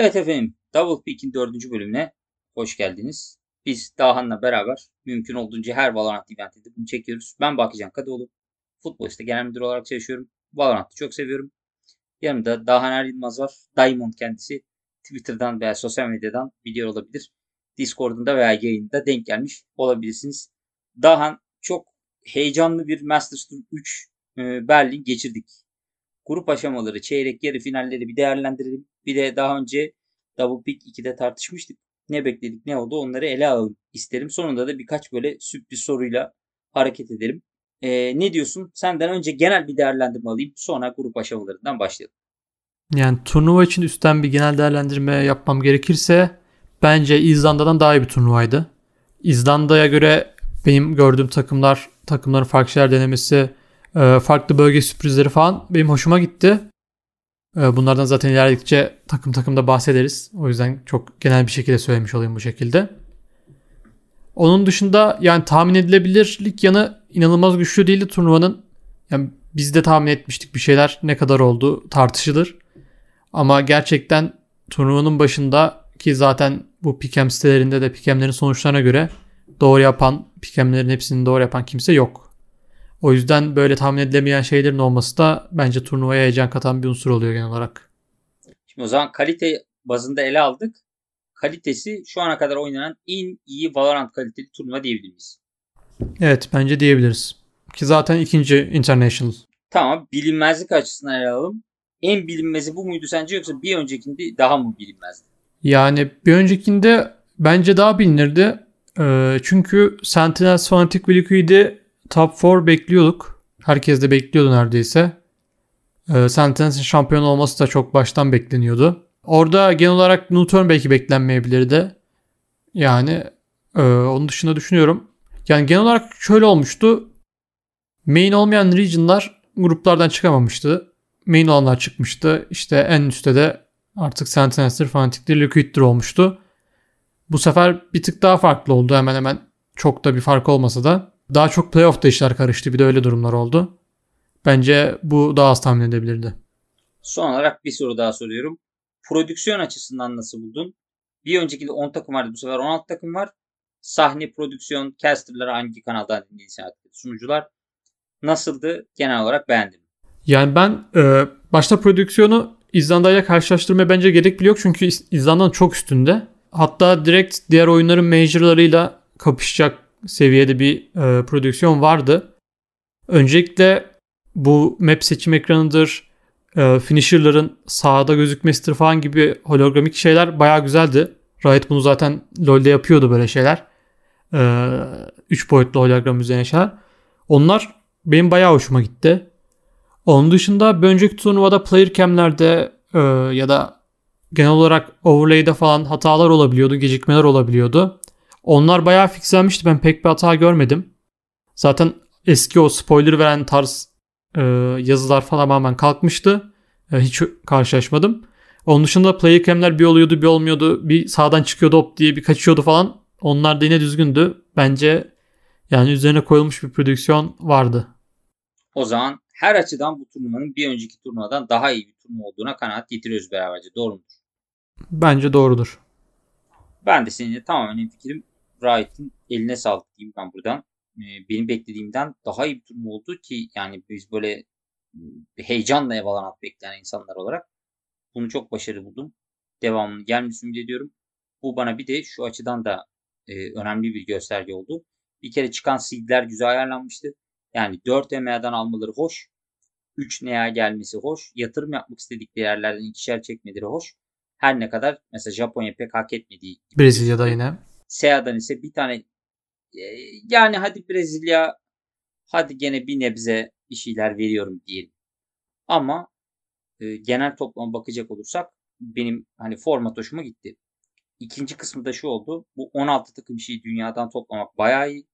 Evet efendim, Double Peak'in dördüncü bölümüne hoş geldiniz. Biz Dahan'la beraber mümkün olduğunca her Valorant eventinde bunu çekiyoruz. Ben Bakıcan Kadıoğlu. Futboliste genel müdür olarak çalışıyorum. Valorant'ı çok seviyorum. Yanımda Dahan Er Yılmaz var. Diamond kendisi. Twitter'dan veya sosyal medyadan biliyor olabilir. Discord'unda veya yayında denk gelmiş olabilirsiniz. Dahan çok heyecanlı bir Masters Tour 3 e, Berlin geçirdik. Grup aşamaları, çeyrek, yarı finalleri bir değerlendirelim. Bir de daha önce Double Pick 2'de tartışmıştık. Ne bekledik, ne oldu onları ele alalım isterim. Sonunda da birkaç böyle sürpriz soruyla hareket edelim. Ee, ne diyorsun? Senden önce genel bir değerlendirme alayım. Sonra grup aşamalarından başlayalım. Yani turnuva için üstten bir genel değerlendirme yapmam gerekirse bence İzlanda'dan daha iyi bir turnuvaydı. İzlanda'ya göre benim gördüğüm takımlar, takımların farklı şeyler denemesi, farklı bölge sürprizleri falan benim hoşuma gitti. E, bunlardan zaten ilerledikçe takım takımda bahsederiz. O yüzden çok genel bir şekilde söylemiş olayım bu şekilde. Onun dışında yani tahmin edilebilirlik yanı inanılmaz güçlü değildi turnuvanın. Yani biz de tahmin etmiştik bir şeyler ne kadar oldu tartışılır. Ama gerçekten turnuvanın başında ki zaten bu pikem sitelerinde de pikemlerin sonuçlarına göre doğru yapan, pikemlerin hepsini doğru yapan kimse yok. O yüzden böyle tahmin edilemeyen şeylerin olması da bence turnuvaya heyecan katan bir unsur oluyor genel olarak. Şimdi o zaman kalite bazında ele aldık. Kalitesi şu ana kadar oynanan en iyi Valorant kaliteli turnuva diyebilir miyiz? Evet bence diyebiliriz. Ki zaten ikinci International. Tamam bilinmezlik açısından ele alalım. En bilinmezi bu muydu sence yoksa bir öncekinde daha mı bilinmezdi? Yani bir öncekinde bence daha bilinirdi. Ee, çünkü Sentinel Fanatic ve Liquid'i top 4 bekliyorduk. Herkes de bekliyordu neredeyse. Ee, Sentinel'in şampiyon olması da çok baştan bekleniyordu. Orada genel olarak Newton belki beklenmeyebilirdi. Yani e, onun dışında düşünüyorum. Yani genel olarak şöyle olmuştu. Main olmayan region'lar gruplardan çıkamamıştı. Main olanlar çıkmıştı. İşte en üstte de artık Sentinels'tir, Fanatic'tir, Liquid'tir olmuştu. Bu sefer bir tık daha farklı oldu hemen hemen. Çok da bir fark olmasa da. Daha çok playoff'ta işler karıştı. Bir de öyle durumlar oldu. Bence bu daha az tahmin edebilirdi. Son olarak bir soru daha soruyorum. Prodüksiyon açısından nasıl buldun? Bir önceki de 10 takım vardı. Bu sefer 16 takım var. Sahne, prodüksiyon, casterlar hangi kanaldan dinlediğiniz sunucular nasıldı? Genel olarak beğendim. Yani ben e, başta prodüksiyonu İzlanda ile karşılaştırmaya bence gerek bile yok. Çünkü İzlanda'nın çok üstünde. Hatta direkt diğer oyunların majorlarıyla kapışacak seviyede bir e, prodüksiyon vardı. Öncelikle bu map seçim ekranıdır, e, finisher'ların sağda gözükmesidir falan gibi hologramik şeyler bayağı güzeldi. Riot bunu zaten LoL'de yapıyordu böyle şeyler. 3 e, boyutlu hologram üzerine şeyler. Onlar benim bayağı hoşuma gitti. Onun dışında bir önceki turnuvada player cam'lerde e, ya da genel olarak overlay'de falan hatalar olabiliyordu, gecikmeler olabiliyordu. Onlar bayağı fixlenmişti. Ben pek bir hata görmedim. Zaten eski o spoiler veren tarz e, yazılar falan tamamen kalkmıştı. E, hiç karşılaşmadım. Onun dışında player cam'ler bir oluyordu bir olmuyordu. Bir sağdan çıkıyordu hop diye bir kaçıyordu falan. Onlar da yine düzgündü. Bence yani üzerine koyulmuş bir prodüksiyon vardı. O zaman her açıdan bu turnuvanın bir önceki turnuvadan daha iyi bir turnuva olduğuna kanaat getiriyoruz beraberce. Doğru mudur? Bence doğrudur. Ben de seninle tamamen fikrim. Wright'ın eline sağlık diyeyim ben buradan. Benim beklediğimden daha iyi bir turnuva oldu ki yani biz böyle heyecanla ev alan bekleyen insanlar olarak bunu çok başarılı buldum. Devamını gelmesini ümit ediyorum. Bu bana bir de şu açıdan da e, önemli bir gösterge oldu. Bir kere çıkan seedler güzel ayarlanmıştı. Yani 4 EMA'dan almaları hoş. 3 NEA gelmesi hoş. Yatırım yapmak istedikleri yerlerden ikişer çekmeleri hoş. Her ne kadar mesela Japonya pek hak etmediği. Brezilya'da yine. SEA'dan ise bir tane e, yani hadi Brezilya hadi gene bir nebze bir şeyler veriyorum diyelim. Ama e, genel toplama bakacak olursak benim hani format hoşuma gitti. İkinci kısmı da şu oldu. Bu 16 takım şeyi dünyadan toplamak bayağı iyi.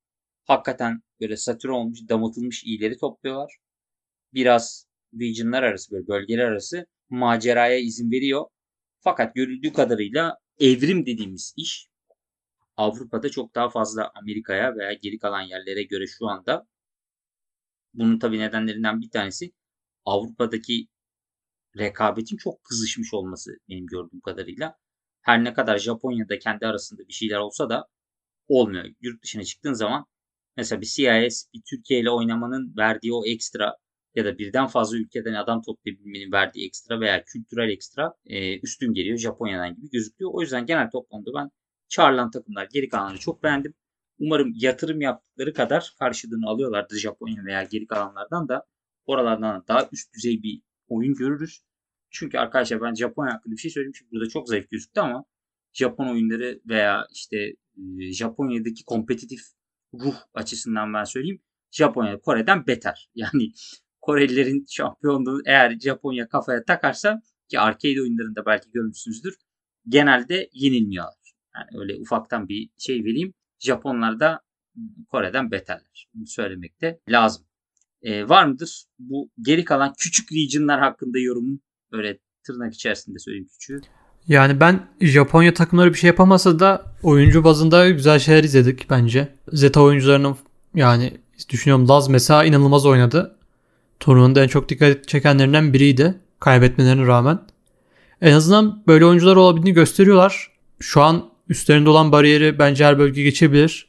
Hakikaten böyle satür olmuş, damıtılmış iyileri topluyorlar. Biraz regionlar arası böyle bölgeler arası maceraya izin veriyor. Fakat görüldüğü kadarıyla evrim dediğimiz iş Avrupa'da çok daha fazla Amerika'ya veya geri kalan yerlere göre şu anda. Bunun tabii nedenlerinden bir tanesi Avrupa'daki rekabetin çok kızışmış olması benim gördüğüm kadarıyla. Her ne kadar Japonya'da kendi arasında bir şeyler olsa da olmuyor. Yurt dışına çıktığın zaman mesela bir CIS bir Türkiye ile oynamanın verdiği o ekstra ya da birden fazla ülkeden adam toplayabilmenin verdiği ekstra veya kültürel ekstra e, üstün geliyor Japonya'dan gibi gözüküyor. O yüzden genel toplamda ben çağrılan takımlar geri kalanları çok beğendim. Umarım yatırım yaptıkları kadar karşılığını alıyorlardır Japonya veya geri kalanlardan da oralardan daha üst düzey bir oyun görürüz. Çünkü arkadaşlar ben Japonya hakkında bir şey söyleyeyim. Çünkü burada çok zayıf gözüktü ama Japon oyunları veya işte e, Japonya'daki kompetitif ruh açısından ben söyleyeyim. Japonya Kore'den beter. Yani Korelilerin şampiyonluğu eğer Japonya kafaya takarsa ki arcade oyunlarında belki görmüşsünüzdür. Genelde yenilmiyorlar. Yani öyle ufaktan bir şey vereyim. Japonlar da Kore'den beterler. Bunu söylemek de lazım. Ee, var mıdır bu geri kalan küçük regionlar hakkında yorumun? Öyle tırnak içerisinde söyleyeyim küçüğü. Yani ben Japonya takımları bir şey yapamasa da oyuncu bazında güzel şeyler izledik bence. Zeta oyuncularının yani düşünüyorum Laz mesela inanılmaz oynadı. Turnuvanın en çok dikkat çekenlerinden biriydi. Kaybetmelerine rağmen. En azından böyle oyuncular olabildiğini gösteriyorlar. Şu an üstlerinde olan bariyeri bence her bölge geçebilir.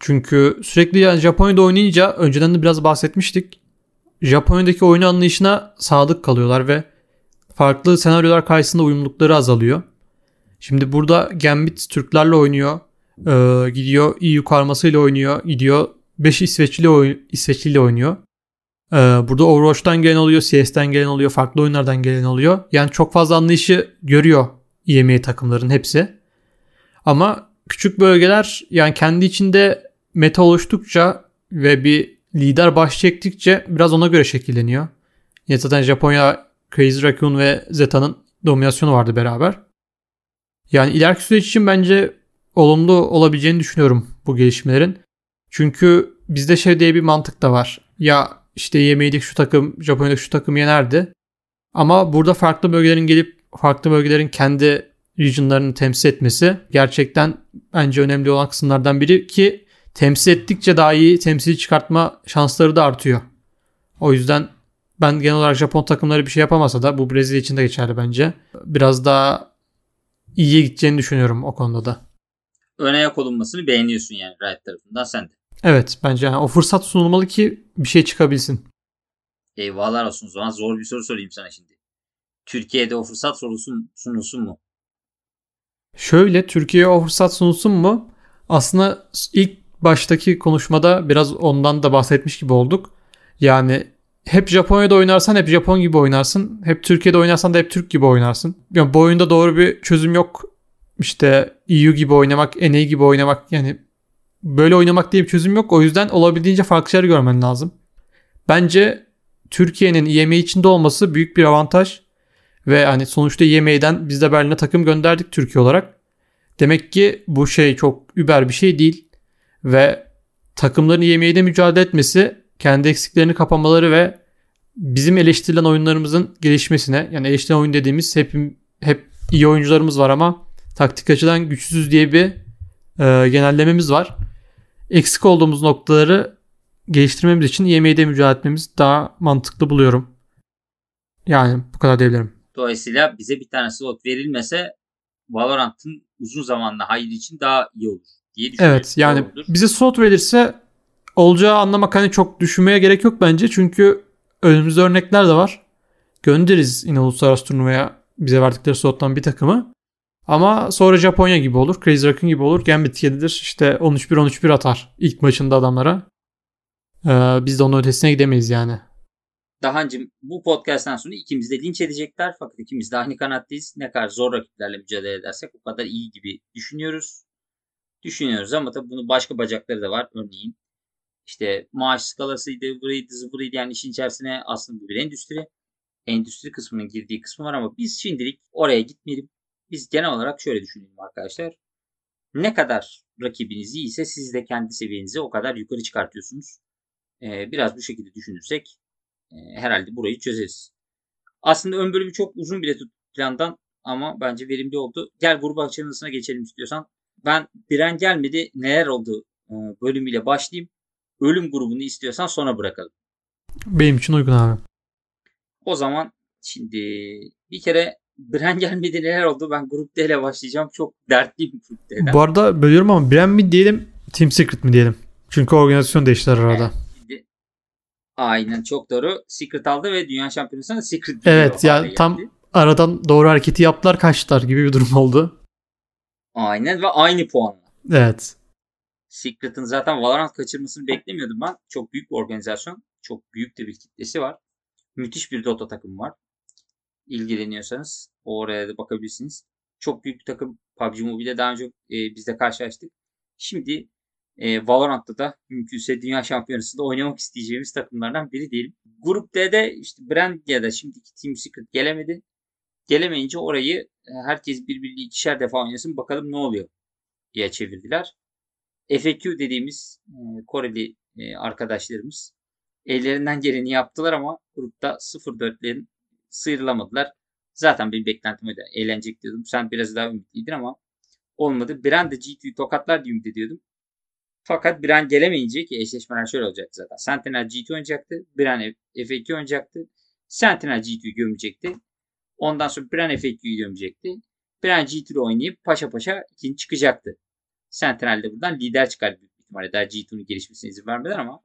Çünkü sürekli yani Japonya'da oynayınca önceden de biraz bahsetmiştik. Japonya'daki oyun anlayışına sadık kalıyorlar ve farklı senaryolar karşısında uyumlulukları azalıyor. Şimdi burada Gambit Türklerle oynuyor. Ee, gidiyor EU karmasıyla oynuyor. Gidiyor 5 İsveçli oy- İsveçliyle oynuyor. Ee, burada Overwatch'tan gelen oluyor, CS'ten gelen oluyor, farklı oyunlardan gelen oluyor. Yani çok fazla anlayışı görüyor EMEA takımların hepsi. Ama küçük bölgeler yani kendi içinde meta oluştukça ve bir lider baş çektikçe biraz ona göre şekilleniyor. Ya zaten Japonya, Crazy Raccoon ve Zeta'nın dominasyonu vardı beraber. Yani ileriki süreç için bence olumlu olabileceğini düşünüyorum bu gelişmelerin. Çünkü bizde şey diye bir mantık da var. Ya işte yemeğidik şu takım, Japonya'daki şu takım yenerdi. Ama burada farklı bölgelerin gelip farklı bölgelerin kendi regionlarını temsil etmesi gerçekten bence önemli olan kısımlardan biri ki temsil ettikçe daha iyi temsil çıkartma şansları da artıyor. O yüzden ben genel olarak Japon takımları bir şey yapamasa da bu Brezilya için de geçerli bence. Biraz daha iyiye gideceğini düşünüyorum o konuda da. Ön ayak olunmasını beğeniyorsun yani Riot tarafından sen de. Evet bence yani o fırsat sunulmalı ki bir şey çıkabilsin. Eyvallah olsun o zaman zor bir soru sorayım sana şimdi. Türkiye'de o fırsat sunulsun, sunulsun mu? Şöyle Türkiye'ye o fırsat sunulsun mu? Aslında ilk baştaki konuşmada biraz ondan da bahsetmiş gibi olduk. Yani hep Japonya'da oynarsan hep Japon gibi oynarsın. Hep Türkiye'de oynarsan da hep Türk gibi oynarsın. Yani bu oyunda doğru bir çözüm yok. İşte EU gibi oynamak, NA gibi oynamak yani böyle oynamak diye bir çözüm yok. O yüzden olabildiğince farklı görmen lazım. Bence Türkiye'nin EMA içinde olması büyük bir avantaj. Ve hani sonuçta EMA'den biz de Berlin'e takım gönderdik Türkiye olarak. Demek ki bu şey çok über bir şey değil. Ve takımların EMA'de mücadele etmesi kendi eksiklerini kapamaları ve bizim eleştirilen oyunlarımızın gelişmesine yani eleştirilen oyun dediğimiz hep, hep iyi oyuncularımız var ama taktik açıdan güçsüz diye bir e, genellememiz var. Eksik olduğumuz noktaları geliştirmemiz için EMA'de mücadele etmemiz daha mantıklı buluyorum. Yani bu kadar diyebilirim. Dolayısıyla bize bir tane slot verilmese Valorant'ın uzun zamanla hayır için daha iyi olur diye düşünüyorum. Evet yani Doğrudur. bize slot verilse olacağı anlamak hani çok düşünmeye gerek yok bence. Çünkü önümüzde örnekler de var. Göndeririz yine uluslararası turnuvaya bize verdikleri slottan bir takımı. Ama sonra Japonya gibi olur. Crazy Raccoon gibi olur. Gambit 7'dir. İşte 13-1-13-1 atar ilk maçında adamlara. Ee, biz de onun ötesine gidemeyiz yani. Dahancım bu podcast'tan sonra ikimiz de linç edecekler. Fakat ikimiz de aynı kanattayız. Ne kadar zor rakiplerle mücadele edersek o kadar iyi gibi düşünüyoruz. Düşünüyoruz ama tabii bunun başka bacakları da var. Örneğin işte maaş skalasıydı, buraydı, zıvırıydı yani işin içerisine aslında bu bir endüstri. Endüstri kısmının girdiği kısmı var ama biz şimdilik oraya gitmeyelim. Biz genel olarak şöyle düşünelim arkadaşlar. Ne kadar rakibiniz iyi ise siz de kendi seviyenizi o kadar yukarı çıkartıyorsunuz. Ee, biraz bu şekilde düşünürsek herhalde burayı çözeriz. Aslında ön bölümü çok uzun bile tuttuk plandan ama bence verimli oldu. Gel grubu açılmasına geçelim istiyorsan. Ben Diren gelmedi neler oldu e, bölümüyle başlayayım. Ölüm grubunu istiyorsan sonra bırakalım. Benim için uygun abi. O zaman Şimdi bir kere Bren gelmedi neler oldu? Ben Grup D ile başlayacağım. Çok dertliyim Grup D'den. Bu arada bölüyorum ama Brand mi diyelim Team Secret mi diyelim? Çünkü organizasyon değiştiler arada. Evet, aynen çok doğru. Secret aldı ve Dünya Şampiyonası'na Secret Evet, yani tam- geldi. Aradan doğru hareketi yaptılar kaçtılar gibi bir durum oldu. Aynen ve aynı puanla. Evet. Secret'ın zaten Valorant kaçırmasını beklemiyordum ben. Çok büyük bir organizasyon. Çok büyük de bir kitlesi var. Müthiş bir Dota takımı var. İlgileniyorsanız oraya da bakabilirsiniz. Çok büyük bir takım. PUBG Mobile'de daha önce e, biz de karşılaştık. Şimdi e, Valorant'ta da mümkünse Dünya Şampiyonası'nda oynamak isteyeceğimiz takımlardan biri diyelim. Grup D'de işte Brand ya da şimdiki Team Secret gelemedi. Gelemeyince orayı e, herkes birbiriyle ikişer defa oynasın bakalım ne oluyor diye çevirdiler. FAQ dediğimiz e, Koreli e, arkadaşlarımız ellerinden geleni yaptılar ama grupta 0-4'lerin sıyrılamadılar. Zaten benim beklentim öyle. Eğlenecek diyordum. Sen biraz daha ümitliydin ama olmadı. Brand de G2'yu tokatlar diye ümit ediyordum. Fakat Brand gelemeyince ki eşleşmeler şöyle olacaktı zaten. Sentinel G2 oynayacaktı. Brand F2 oynayacaktı. Sentinel G2'yu gömecekti. Ondan sonra Brand F2'yu gömecekti. Brand G2'de oynayıp paşa paşa ikinci çıkacaktı. Sentinel de buradan lider çıkar büyük ihtimalle. Daha G2'nun gelişmesine izin vermeden ama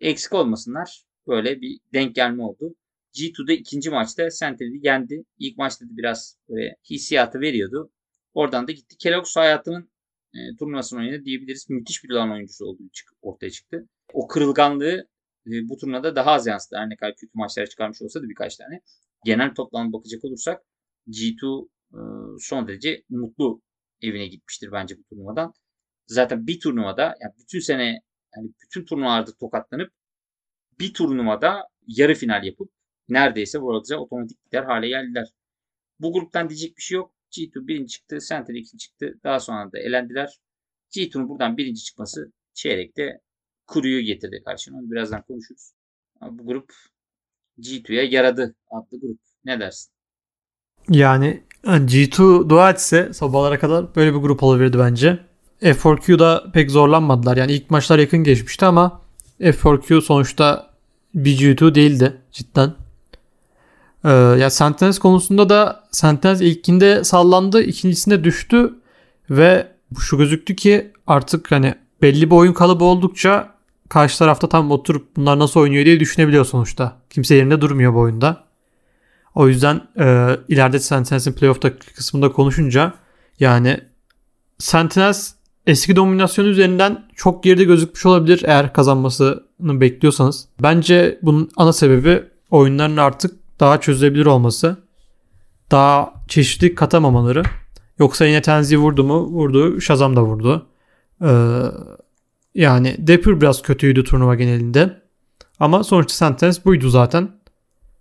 eksik olmasınlar. Böyle bir denk gelme oldu. G2'da ikinci maçta Sentinel'i yendi. İlk maçta da biraz böyle hissiyatı veriyordu. Oradan da gitti. Kellogg's hayatının e, turnuvasını oynadı diyebiliriz. Müthiş bir lan oyuncusu olduğu çık- ortaya çıktı. O kırılganlığı e, bu turnuvada daha az yansıdı. Her ne kadar kötü maçlar çıkarmış olsa da birkaç tane. Genel toplam bakacak olursak G2 e, son derece mutlu evine gitmiştir bence bu turnuvadan. Zaten bir turnuvada yani bütün sene yani bütün turnuvalarda tokatlanıp bir turnuvada yarı final yapıp neredeyse Worlds'e otomatik gider hale geldiler. Bu gruptan diyecek bir şey yok. G2 birinci çıktı, Sentinel ikinci çıktı. Daha sonra da elendiler. G2'nun buradan birinci çıkması çeyrekte Kuru'yu getirdi karşına. Onu birazdan konuşuruz. Ama bu grup G2'ye yaradı adlı grup. Ne dersin? Yani G2 dua etse sabahlara kadar böyle bir grup olabilirdi bence. F4Q'da pek zorlanmadılar. Yani ilk maçlar yakın geçmişti ama F4Q sonuçta bir G2 değildi cidden. Ee, ya Sentinels konusunda da Sentinels ilkinde sallandı, ikincisinde düştü ve şu gözüktü ki artık hani belli bir oyun kalıbı oldukça karşı tarafta tam oturup bunlar nasıl oynuyor diye düşünebiliyor sonuçta. Kimse yerinde durmuyor bu oyunda. O yüzden e, ileride Sentinels'in playoff'ta kısmında konuşunca yani Sentinels eski dominasyonu üzerinden çok geride gözükmüş olabilir eğer kazanmasını bekliyorsanız. Bence bunun ana sebebi oyunların artık daha çözülebilir olması. Daha çeşitli katamamaları. Yoksa yine Tenzi vurdu mu? Vurdu. Shazam da vurdu. Ee, yani Dapper biraz kötüydü turnuva genelinde. Ama sonuçta Sentinels buydu zaten.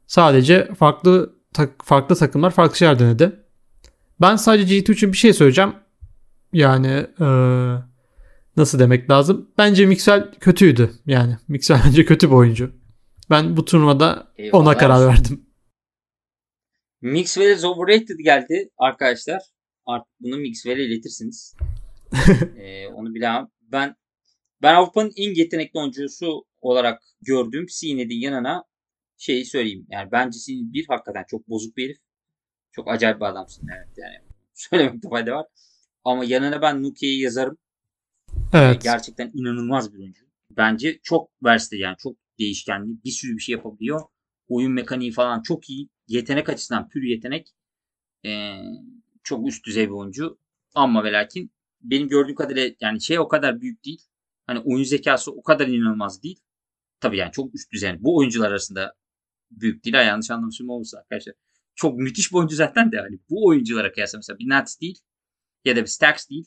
Sadece farklı tak- farklı takımlar farklı şeyler denedi. Ben sadece G2 için bir şey söyleyeceğim. Yani eee, nasıl demek lazım? Bence Mixwell kötüydü. Yani Mixwell bence kötü bir oyuncu. Ben bu turnuvada ona Eyvallah. karar verdim. Mixwell is overrated geldi arkadaşlar. Artık bunu Mixwell'e iletirsiniz. Ee, onu bilemem. Ben ben Avrupa'nın en yetenekli oyuncusu olarak gördüğüm Sined'in yanına şeyi söyleyeyim. Yani bence Sined bir hakikaten çok bozuk bir herif. Çok acayip bir adamsın. Evet yani söylemekte fayda var. Ama yanına ben Nuki'yi yazarım. Evet. Gerçekten inanılmaz bir oyuncu. Bence çok versatile yani çok değişkenli. Bir sürü bir şey yapabiliyor. Oyun mekaniği falan çok iyi. Yetenek açısından pür yetenek. Ee, çok üst düzey bir oyuncu. Ama ve lakin benim gördüğüm kadarıyla yani şey o kadar büyük değil. Hani oyun zekası o kadar inanılmaz değil. Tabii yani çok üst düzey. Bu oyuncular arasında büyük değil. Ha, yanlış anlamışım olursa arkadaşlar. Çok müthiş bir oyuncu zaten de hani bu oyunculara kıyasla mesela bir Nats değil ya da bir Stax değil.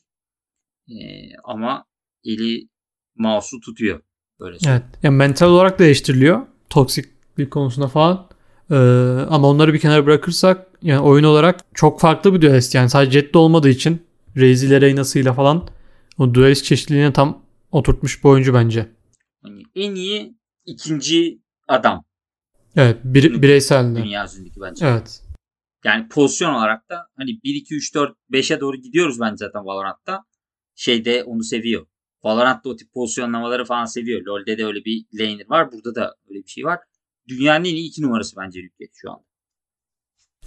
Ee, ama eli mouse'u tutuyor. Böyle. Evet. Yani mental olarak da eleştiriliyor. Toksiklik konusunda falan. Ee, ama onları bir kenara bırakırsak yani oyun olarak çok farklı bir düelist. Yani sadece Jet'te olmadığı için Raze ile Reyna'sıyla falan o düelist çeşitliliğine tam oturtmuş bir oyuncu bence. Hani en iyi ikinci adam Evet. Bir, bireysel de. dünya üzerindeki bence. Evet. Yani pozisyon olarak da hani 1 2 3 4 5'e doğru gidiyoruz bence zaten Valorant'ta. Şeyde onu seviyor. Valorant'ta o tip pozisyonlamaları falan seviyor. LoL'de de öyle bir laner var. Burada da öyle bir şey var. Dünyanın en iyi iki numarası bence Lükke şu an.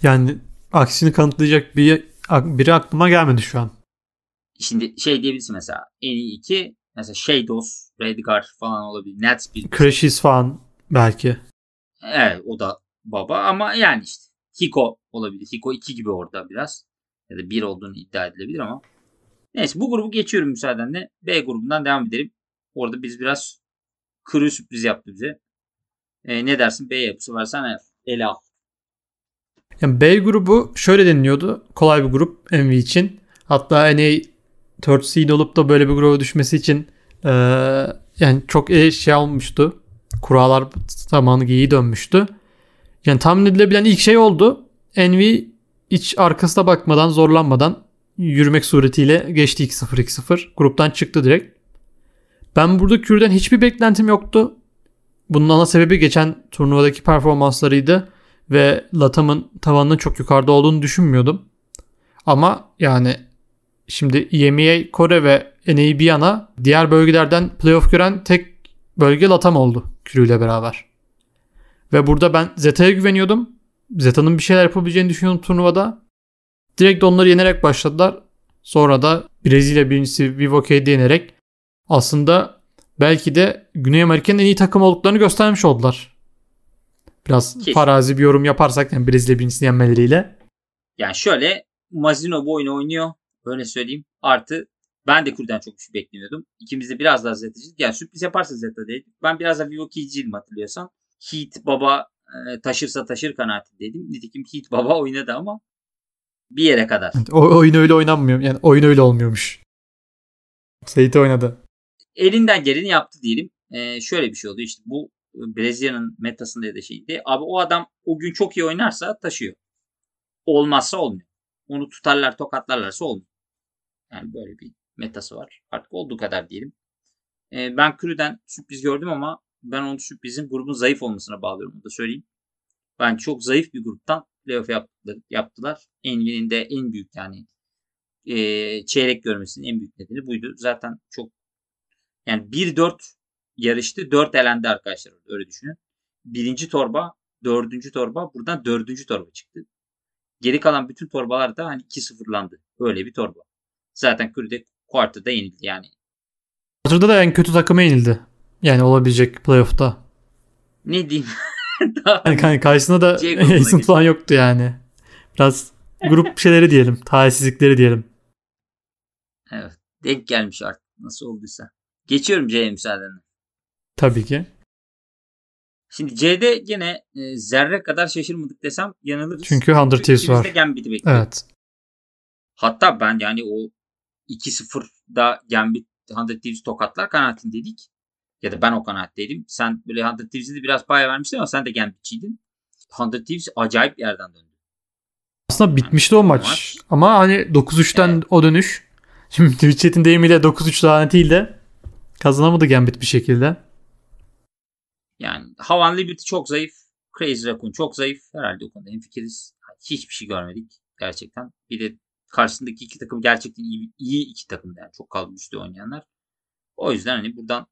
Yani aksini kanıtlayacak bir biri aklıma gelmedi şu an. Şimdi şey diyebilirsin mesela en iyi iki mesela Shadows, Redguard falan olabilir. Netspeed. Crashes falan belki. Evet o da baba ama yani işte Hiko olabilir. Hiko 2 gibi orada biraz. Ya da 1 olduğunu iddia edilebilir ama. Neyse bu grubu geçiyorum müsaadenle. B grubundan devam edelim. Orada biz biraz kırı sürpriz yaptı bize. E, ne dersin B yapısı varsa ele al. Yani B grubu şöyle deniliyordu. Kolay bir grup MV için. Hatta NA 4 seed olup da böyle bir gruba düşmesi için ee, yani çok şey olmuştu. Kurallar zamanı iyi dönmüştü. Yani tahmin edilebilen ilk şey oldu. Envy hiç arkasına bakmadan zorlanmadan yürümek suretiyle geçti 2-0 2-0. Gruptan çıktı direkt. Ben burada Kür'den hiçbir beklentim yoktu. Bunun ana sebebi geçen turnuvadaki performanslarıydı ve Latam'ın tavanının çok yukarıda olduğunu düşünmüyordum. Ama yani şimdi EMEA, Kore ve NA bir yana diğer bölgelerden playoff gören tek bölge Latam oldu Kürü ile beraber. Ve burada ben Zeta'ya güveniyordum. Zeta'nın bir şeyler yapabileceğini düşünüyordum turnuvada. Direkt onları yenerek başladılar. Sonra da Brezilya birincisi Vivoke'yi yenerek aslında belki de Güney Amerika'nın en iyi takım olduklarını göstermiş oldular. Biraz Kesin. farazi bir yorum yaparsak yani Brezilya birincisini yenmeleriyle. Yani şöyle Mazino bu oyunu oynuyor. Öyle söyleyeyim. Artı ben de Kur'dan çok bir şey beklemiyordum. İkimiz de biraz daha Zeta'cıydık. Yani sürpriz yaparsa Zeta değil. Ben biraz da Vivoke'ciydim hatırlıyorsan. Heat Baba e, taşırsa taşır kanaatindeydim. Nitekim Heat Baba oynadı ama bir yere kadar. O oyun öyle oynanmıyor. Yani oyun öyle olmuyormuş. Seyit oynadı. Elinden geleni yaptı diyelim. Ee, şöyle bir şey oldu işte bu e, Brezilya'nın metasında ya da şeydi. Abi o adam o gün çok iyi oynarsa taşıyor. Olmazsa olmuyor. Onu tutarlar tokatlarlarsa olmuyor. Yani böyle bir metası var. Artık olduğu kadar diyelim. Ee, ben Kürü'den sürpriz gördüm ama ben onu sürprizin grubun zayıf olmasına bağlıyorum. Onu da söyleyeyim. Ben çok zayıf bir gruptan playoff yaptılar. yaptılar. Envy'nin de en büyük yani e, çeyrek görmesinin en büyük nedeni buydu. Zaten çok yani 1-4 yarıştı. 4 elendi arkadaşlar. Öyle düşünün. Birinci torba, dördüncü torba buradan dördüncü torba çıktı. Geri kalan bütün torbalar da hani 2-0'landı. Öyle bir torba. Zaten Curry'de quarter'da yenildi yani. Quarter'da da en kötü takıma yenildi. Yani olabilecek playoff'ta. Ne diyeyim? yani karşısında da Jason falan yoktu yani. Biraz grup şeyleri diyelim. Talihsizlikleri diyelim. Evet. Denk gelmiş artık. Nasıl olduysa. Geçiyorum C'ye müsaadenle. Tabii ki. Şimdi C'de gene e, zerre kadar şaşırmadık desem yanılırız. Çünkü Hunter Thieves var. Gambit'i bekliyor. Evet. Hatta ben yani o 2-0'da Gambit Hunter Thieves tokatlar kanaatindeydik. Ya da ben o kanaatteydim. Sen böyle Hunter Thieves'e de biraz pay vermiştin ama sen de Gambit'çiydin. Hunter Thieves acayip yerden döndü. Aslında bitmişti o maç. maç. Ama hani 9-3'ten evet. o dönüş. Şimdi Twitch'in deyimiyle 9-3 lanetiyle kazanamadı Gambit bir şekilde. Yani Havan Liberty çok zayıf. Crazy Raccoon çok zayıf. Herhalde o konuda hemfikiriz. Hiçbir şey görmedik gerçekten. Bir de karşısındaki iki takım gerçekten iyi, iyi iki takım yani çok kalmıştı oynayanlar. O yüzden hani buradan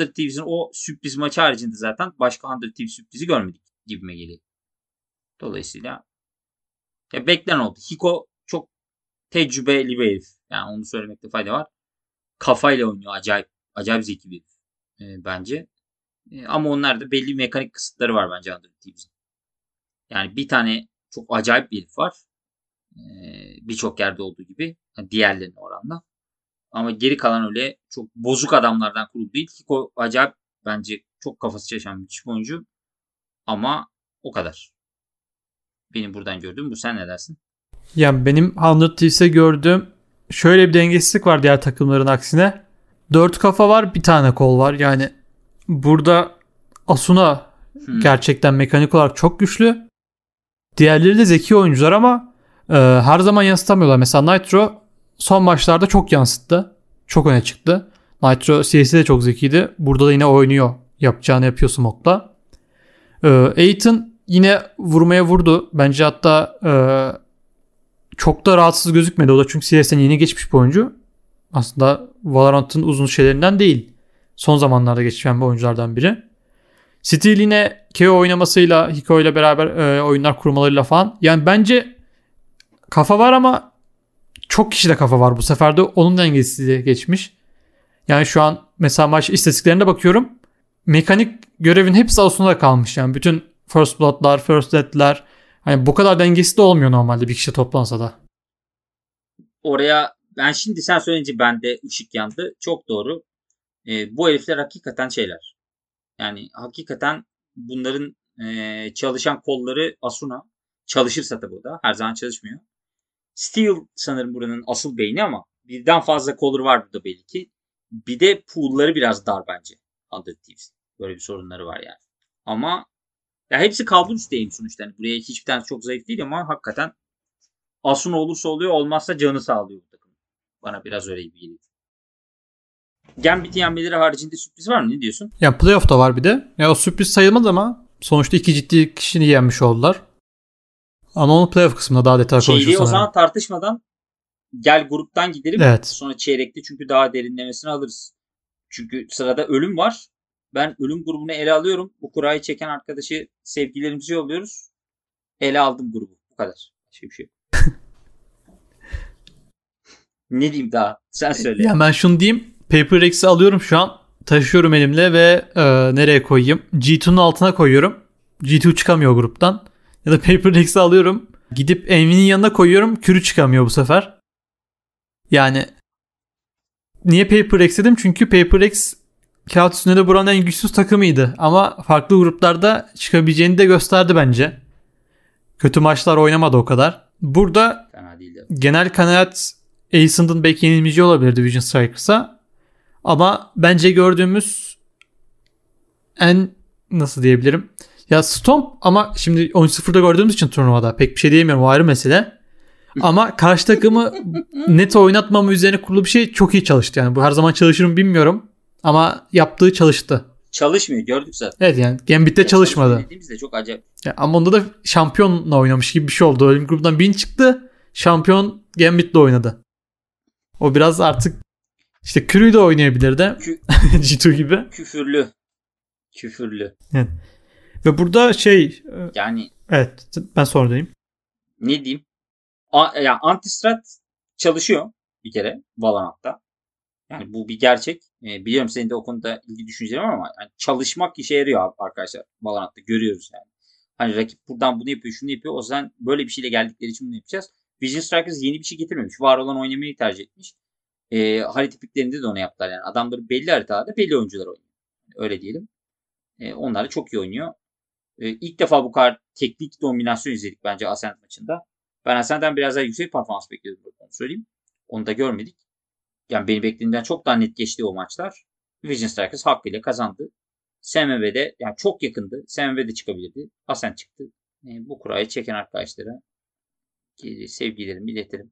100 Thieves'in o sürpriz maçı haricinde zaten başka 100 Thieves sürprizi görmedik gibime geliyor. Dolayısıyla ya beklen oldu. Hiko çok tecrübeli bir herif. Yani onu söylemekte fayda var. Kafayla oynuyor. Acayip. Acayip zeki bir. E, bence. E, ama onlar da belli mekanik kısıtları var bence 100 Thieves'in. Yani bir tane çok acayip bir herif var. E, Birçok yerde olduğu gibi. Yani diğerlerine oranla. Ama geri kalan öyle çok bozuk adamlardan kurulu değil. Kiko acayip bence çok kafası çalışan bir oyuncu. Ama o kadar. Benim buradan gördüğüm bu. Sen ne dersin? Yani benim 100 Thieves'e gördüğüm şöyle bir dengesizlik var diğer takımların aksine. Dört kafa var bir tane kol var. Yani burada Asuna hmm. gerçekten mekanik olarak çok güçlü. Diğerleri de zeki oyuncular ama e, her zaman yansıtamıyorlar. Mesela Nitro son maçlarda çok yansıttı. Çok öne çıktı. Nitro CS'de de çok zekiydi. Burada da yine oynuyor. Yapacağını yapıyor Smoke'la. Ee, Aiton yine vurmaya vurdu. Bence hatta e, çok da rahatsız gözükmedi. O da çünkü CS'den yeni geçmiş bir oyuncu. Aslında Valorant'ın uzun şeylerinden değil. Son zamanlarda geçen bir oyunculardan biri. Steel yine KO oynamasıyla, Hiko ile beraber e, oyunlar kurmalarıyla falan. Yani bence kafa var ama çok kişide kafa var bu sefer de onun dengesizliği geçmiş. Yani şu an mesela maç istatistiklerine bakıyorum. Mekanik görevin hepsi Asun'da kalmış. Yani bütün First Blood'lar, First Death'ler hani bu kadar dengesiz de olmuyor normalde bir kişi toplansa da. Oraya ben şimdi sen söyleyince bende ışık yandı. Çok doğru. E, bu herifler hakikaten şeyler. Yani hakikaten bunların e, çalışan kolları Asuna. Çalışırsa tabii o da. Her zaman çalışmıyor. Steel sanırım buranın asıl beyni ama birden fazla kolları var burada belli ki. Bir de pool'ları biraz dar bence. Under Thieves. Böyle bir sorunları var yani. Ama ya hepsi kalbur üstteyim sonuçta. Yani buraya hiçbir tanesi çok zayıf değil ama hakikaten Asuna olursa oluyor olmazsa canı sağlıyor. Bana biraz öyle gibi geliyor. Gambit'in yenmeleri haricinde sürpriz var mı? Ne diyorsun? Ya playoff'ta var bir de. Ya o sürpriz sayılmaz ama sonuçta iki ciddi kişini yenmiş oldular. Ama onu playoff kısmında daha detaylı konuşuruz Çeyreği o zaman tartışmadan gel gruptan gidelim. Evet. Sonra çeyrekte çünkü daha derinlemesine alırız. Çünkü sırada ölüm var. Ben ölüm grubunu ele alıyorum. Bu kurayı çeken arkadaşı sevgilerimizi yolluyoruz. Ele aldım grubu. Bu kadar. Başka bir şey yok. Ne diyeyim daha? Sen söyle. Ya ben şunu diyeyim. Paper Rex'i alıyorum şu an. Taşıyorum elimle ve e, nereye koyayım? G2'nun altına koyuyorum. G2 çıkamıyor gruptan. Ya da Paper Rex'i alıyorum. Gidip Envy'nin yanına koyuyorum. Kürü çıkamıyor bu sefer. Yani niye Paper Rex dedim? Çünkü Paper Rex kağıt üstünde de buranın en güçsüz takımıydı. Ama farklı gruplarda çıkabileceğini de gösterdi bence. Kötü maçlar oynamadı o kadar. Burada genel kanaat Ascend'ın belki yenilmeyeceği olabilir Division Strikers'a. Ama bence gördüğümüz en nasıl diyebilirim? Ya Stomp ama şimdi 13-0'da gördüğümüz için turnuvada pek bir şey diyemiyorum o ayrı mesele. Ama karşı takımı net oynatmama üzerine kurulu bir şey çok iyi çalıştı. Yani bu her zaman çalışır mı bilmiyorum. Ama yaptığı çalıştı. Çalışmıyor. Gördük zaten. Evet yani Gambit'te çalışmadı. Dediğimizde çok acayip. Ya ama onda da şampiyonla oynamış gibi bir şey oldu. Ölüm grubundan bin çıktı. Şampiyon Gambit'le oynadı. O biraz artık işte Curry de oynayabilirdi. Kü- G2 gibi. küfürlü. Küfürlü. Ve burada şey e, Yani evet ben sonradayım. ne diyeyim? A, ya Antistrat çalışıyor bir kere Valorant'ta. Yani bu bir gerçek. E, biliyorum senin de o konuda ilgi düşüncelerin var ama yani çalışmak işe yarıyor abi arkadaşlar. Valorant'ta görüyoruz yani. Hani rakip buradan bunu yapıyor, şunu yapıyor. O yüzden böyle bir şeyle geldikleri için bunu yapacağız. Vision Strikers yeni bir şey getirmemiş. Var olan oynamayı tercih etmiş. E, harita piklerinde de onu yaptılar yani. Adamları belli haritalarda belli oyuncular oynuyor. Öyle diyelim. E, onlar da çok iyi oynuyor. E, ilk defa bu kadar teknik dominasyon izledik bence Ascent maçında. Ben Ascent'ten biraz daha yüksek performans bekliyordum. Onu söyleyeyim. Onu da görmedik. Yani beni beklediğimden çok daha net geçti o maçlar. Vision Strikers hakkıyla kazandı. SMV'de yani çok yakındı. SMV'de çıkabilirdi. Ascent çıktı. E, bu kurayı çeken arkadaşlara sevgilerimi iletirim.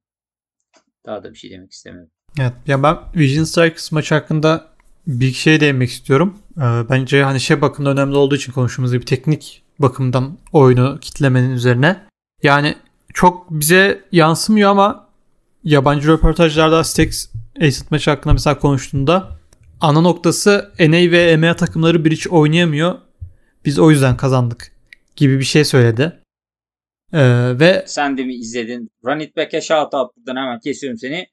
Daha da bir şey demek istemiyorum. Evet ya ben Vision Strikers maçı hakkında bir şey değinmek istiyorum. Ee, bence hani şey bakımda önemli olduğu için konuştuğumuz gibi teknik bakımdan oyunu kitlemenin üzerine. Yani çok bize yansımıyor ama yabancı röportajlarda Stax Acid maçı hakkında mesela konuştuğunda ana noktası NA ve EMEA takımları bir hiç oynayamıyor. Biz o yüzden kazandık gibi bir şey söyledi. Ee, ve Sen de mi izledin? Run It Back'e shout out buradan hemen kesiyorum seni.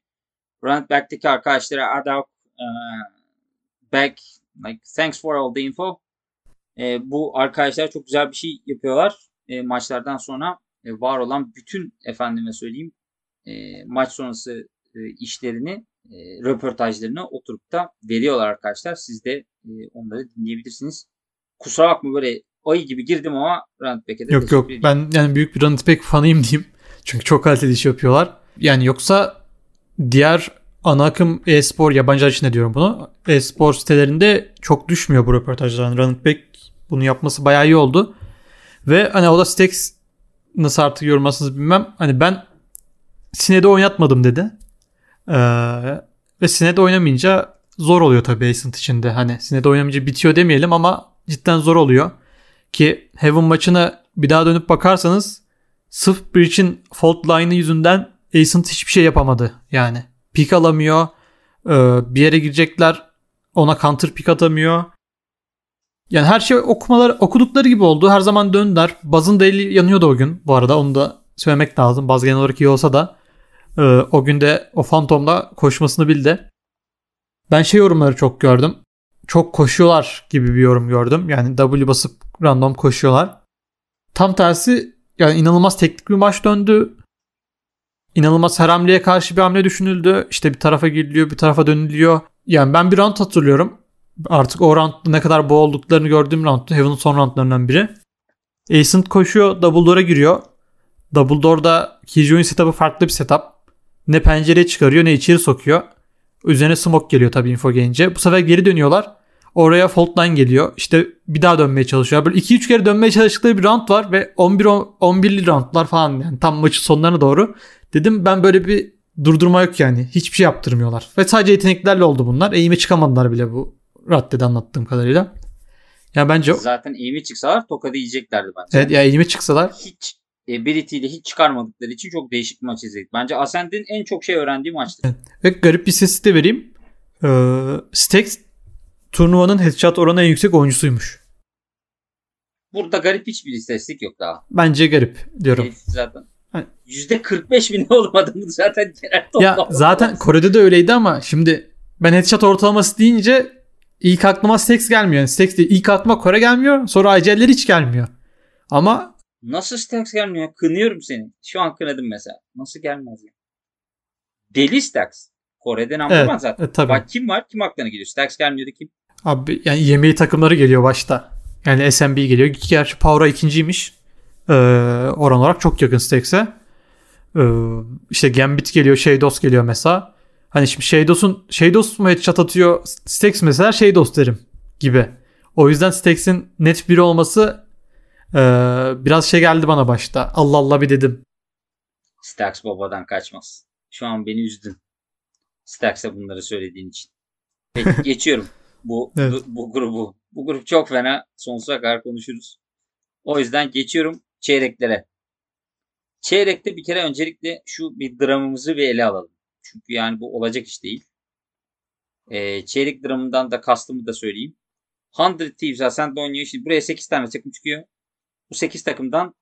Run It Back'teki arkadaşlara Adok uh, Back like thanks for all the info. E, bu arkadaşlar çok güzel bir şey yapıyorlar. E, maçlardan sonra e, var olan bütün efendime söyleyeyim e, maç sonrası e, işlerini, e, röportajlarını oturup da veriyorlar arkadaşlar. Siz de e, onları dinleyebilirsiniz. Kusura bakma böyle ayı gibi girdim ama Run It Back'e de Yok yok ben yani büyük bir Runit Back fanıyım diyeyim. Çünkü çok kaliteli iş yapıyorlar. Yani yoksa diğer ana akım e-spor yabancılar için de diyorum bunu. E-spor sitelerinde çok düşmüyor bu röportajların. Runit Back bunu yapması bayağı iyi oldu. Ve hani o da Stax nasıl artık yorumlarsınız bilmem. Hani ben Sine'de oynatmadım dedi. Ee, ve Sine'de oynamayınca zor oluyor tabii Ascent içinde. Hani Sine'de oynamayınca bitiyor demeyelim ama cidden zor oluyor. Ki Heaven maçına bir daha dönüp bakarsanız sırf Breach'in fault line'ı yüzünden Ascent hiçbir şey yapamadı. Yani pick alamıyor. Ee, bir yere girecekler ona counter pick atamıyor. Yani her şey okumaları okudukları gibi oldu. Her zaman döndüler. Bazın da eli yanıyordu o gün. Bu arada onu da söylemek lazım. Baz genel olarak iyi olsa da e, o günde o Phantom'da koşmasını bildi. Ben şey yorumları çok gördüm. Çok koşuyorlar gibi bir yorum gördüm. Yani W basıp random koşuyorlar. Tam tersi yani inanılmaz teknik bir maç döndü. İnanılmaz her hamleye karşı bir hamle düşünüldü. İşte bir tarafa giriliyor, bir tarafa dönülüyor. Yani ben bir round hatırlıyorum. Artık o roundda ne kadar boğulduklarını gördüğüm roundtu. Heaven'ın son roundlarından biri. Ascent koşuyor, Dumbledore'a giriyor. Dumbledore'da Killjoy'un setup'ı farklı bir setup. Ne pencereye çıkarıyor ne içeri sokuyor. Üzerine smoke geliyor tabii info gelince. Bu sefer geri dönüyorlar. Oraya fault line geliyor. İşte bir daha dönmeye çalışıyor. Böyle 2-3 kere dönmeye çalıştıkları bir round var ve 11 11'li roundlar falan yani tam maçın sonlarına doğru. Dedim ben böyle bir durdurma yok yani. Hiçbir şey yaptırmıyorlar. Ve sadece yeteneklerle oldu bunlar. Eğime çıkamadılar bile bu raddede anlattığım kadarıyla. Ya bence Zaten eğimi çıksalar tokadı yiyeceklerdi bence. evet ya eğime çıksalar Hiç ability ile hiç çıkarmadıkları için çok değişik bir maç izledik. Bence Ascend'in en çok şey öğrendiği maçtı. ve garip bir sesi de vereyim. Ee, Stax turnuvanın headshot oranı en yüksek oyuncusuymuş. Burada garip hiçbir istatistik yok daha. Bence garip diyorum. Herif zaten. Hani- %45 bin olmadığını zaten genel Ya zaten Kore'de de öyleydi ama şimdi ben headshot ortalaması deyince ilk aklıma Stax gelmiyor. Yani Stax değil. İlk aklıma Kore gelmiyor. Sonra IGL'ler hiç gelmiyor. Ama Nasıl Stax gelmiyor? Kınıyorum seni. Şu an kınadım mesela. Nasıl gelmez ya? Deli Stax. Kore'de number Evet, one zaten. e, tabii. Bak kim var? Kim aklına geliyor? Stax gelmiyordu kim? abi yani yemeği takımları geliyor başta. Yani SMB geliyor. Gerçi Power'a ikinciymiş. Ee, oran olarak çok yakın Stax'e. Ee, işte Gambit geliyor. Shadows geliyor mesela. Hani şimdi Shadows'un Shadows mu headshot atıyor? Stax mesela Shadows derim gibi. O yüzden Stax'in net biri olması ee, biraz şey geldi bana başta. Allah Allah bir dedim. Stax babadan kaçmaz. Şu an beni üzdün. Stax'e bunları söylediğin için. Peki geçiyorum. Bu, Evet. bu, bu grubu. Bu grup çok fena. Sonsuza kadar konuşuruz. O yüzden geçiyorum çeyreklere. Çeyrekte bir kere öncelikle şu bir dramımızı bir ele alalım. Çünkü yani bu olacak iş değil. Ee, çeyrek dramından da kastımı da söyleyeyim. 100 Thieves Ascent oynuyor. Şimdi buraya 8 tane takım çıkıyor. Bu 8 takımdan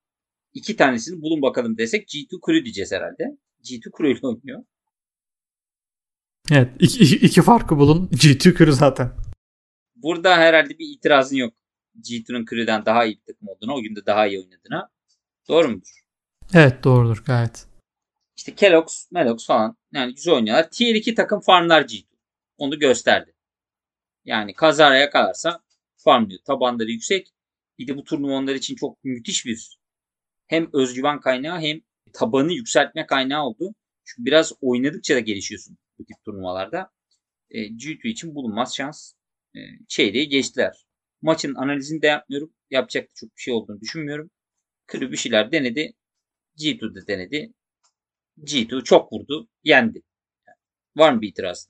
2 tanesini bulun bakalım desek G2 Crew diyeceğiz herhalde. G2 Crew ile oynuyor. Evet. iki, iki, farkı bulun. G2 kırı zaten. Burada herhalde bir itirazın yok. G2'nun Crew'den daha iyi bir takım olduğuna, o günde daha iyi oynadığına. Doğru mudur? Evet doğrudur gayet. İşte Kellogg's, Melox falan yani güzel oynuyorlar. Tier 2 takım farmlar G2. Onu gösterdi. Yani kazara yakalarsa farmlıyor. Tabanları yüksek. Bir de bu turnuva onlar için çok müthiş bir hem özgüven kaynağı hem tabanı yükseltme kaynağı oldu. Çünkü biraz oynadıkça da gelişiyorsun bu tip turnuvalarda. E, G2 için bulunmaz şans. E, çeyreği geçtiler. Maçın analizini de yapmıyorum. Yapacak çok bir şey olduğunu düşünmüyorum. Kırı bir şeyler denedi. G2 de denedi. G2 çok vurdu. Yendi. Var mı bir itiraz?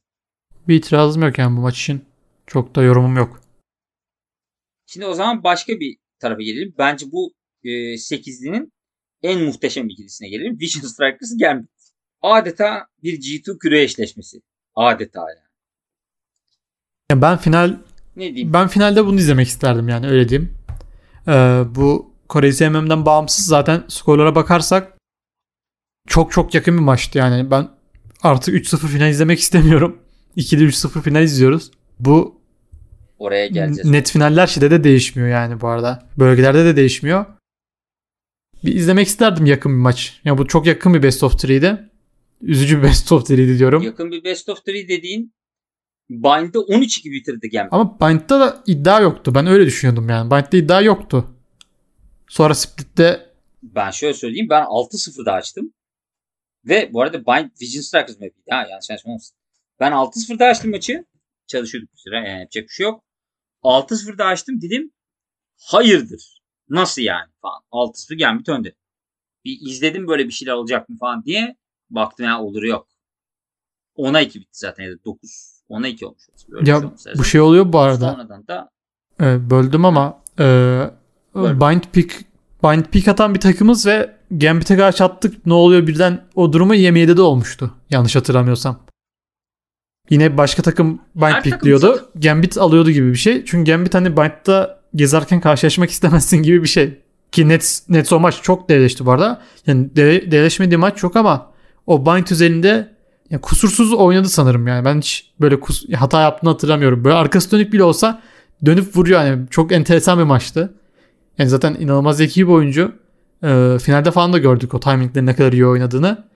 Bir itirazım yok yani bu maç için. Çok da yorumum yok. Şimdi o zaman başka bir tarafa gelelim. Bence bu e, sekizlinin en muhteşem ikilisine gelelim. Vision Strikers Gambit. Adeta bir G2 küre eşleşmesi. Adeta yani. Ya ben final Ne diyeyim? ben finalde bunu izlemek isterdim yani öyle diyeyim. Ee, bu Kore ZMM'den bağımsız zaten skorlara bakarsak çok çok yakın bir maçtı yani. Ben artık 3-0 final izlemek istemiyorum. 2'de 3-0 final izliyoruz. Bu Oraya geleceğiz. net finaller şeyde de değişmiyor yani bu arada. Bölgelerde de değişmiyor. Bir izlemek isterdim yakın bir maç. Ya bu çok yakın bir best of 3'ydi. Üzücü bir best of 3'ydi diyorum. Yakın bir best of 3 dediğin Bind'de 13-2 bitirdi Gambit. Ama Bind'da da iddia yoktu. Ben öyle düşünüyordum yani. Bind'de iddia yoktu. Sonra Split'te Ben şöyle söyleyeyim. Ben 6-0'da açtım. Ve bu arada Bind Vision Strikers map'iydi. Ha yanlış olmasın. Ben 6-0'da açtım maçı. Çalışıyorduk bir süre. Yani yapacak bir şey yok. 6-0'da açtım dedim. Hayırdır. Nasıl yani falan. 6-0 Gambit önde. Bir izledim böyle bir şeyler olacak mı falan diye. Baktım ya olur yok. 10'a 2 bitti zaten ya da 9. 10'a 2 olmuş. Böyle ya şey bu şey oluyor bu arada. Sonradan da Ee, böldüm ama e, bind pick bind pick atan bir takımız ve Gambit'e karşı attık. Ne oluyor birden o durumu 27'de de olmuştu. Yanlış hatırlamıyorsam. Yine başka takım bind Her takım pickliyordu. zaten- Gambit alıyordu gibi bir şey. Çünkü Gambit hani bind'da gezerken karşılaşmak istemezsin gibi bir şey. Ki Nets, Nets o maç çok devleşti bu arada. Yani de, devleşmediği maç çok ama o Bind özelinde yani kusursuz oynadı sanırım yani. Ben hiç böyle kus, hata yaptığını hatırlamıyorum. Böyle arkası dönük bile olsa dönüp vuruyor yani. Çok enteresan bir maçtı. Yani zaten inanılmaz zeki bir oyuncu. Ee, finalde falan da gördük o timingde ne kadar iyi oynadığını.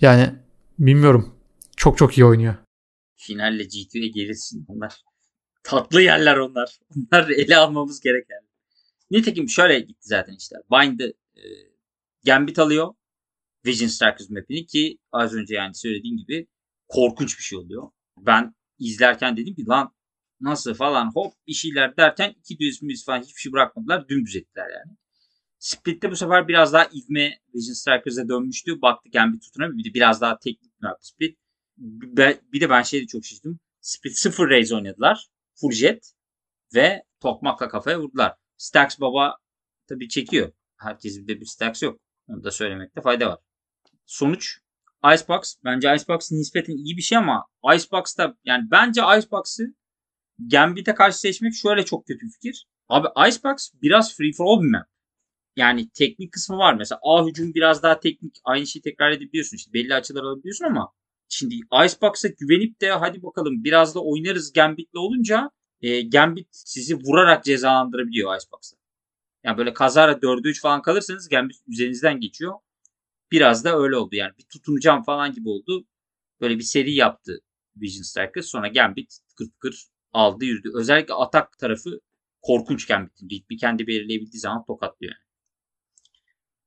Yani bilmiyorum. Çok çok iyi oynuyor. Finalle G2'ye gelirsin onlar. Tatlı yerler onlar. Onlar ele almamız gereken. Nitekim şöyle gitti zaten işte. Bind'ı e, Gambit alıyor. Vision Strikers map'ini ki az önce yani söylediğim gibi korkunç bir şey oluyor. Ben izlerken dedim ki lan nasıl falan hop bir şeyler derken iki düz falan hiçbir şey bırakmadılar. Dümdüz ettiler yani. Split'te bu sefer biraz daha ivme Vision Strikers'a dönmüştü. Baktı Gambit tutunamıyor. Bir de biraz daha teknik bir Split. Bir de ben şeyde çok şaşırdım. Split 0 raise oynadılar. Full jet ve tokmakla kafaya vurdular. Stax baba tabii çekiyor. Herkesin de bir Stax yok. Onu da söylemekte fayda var. Sonuç Icebox. Bence Icebox nispeten iyi bir şey ama Icebox'ta yani bence Icebox'ı Gambit'e karşı seçmek şöyle çok kötü bir fikir. Abi Icebox biraz free for all bir map. Yani teknik kısmı var. Mesela A hücum biraz daha teknik. Aynı şeyi tekrar edebiliyorsun. İşte belli açılar alabiliyorsun ama şimdi Icebox'a güvenip de hadi bakalım biraz da oynarız Gambit'le olunca e, Gambit sizi vurarak cezalandırabiliyor Icebox'ta. Yani böyle kazara 4'e 3 falan kalırsanız Gambit üzerinizden geçiyor. Biraz da öyle oldu yani. Bir tutunacağım falan gibi oldu. Böyle bir seri yaptı Vision Striker. Sonra Gambit tıkır tıkır aldı yürüdü. Özellikle atak tarafı korkunç Gambit'in. Bir kendi belirleyebildiği zaman tokatlıyor yani.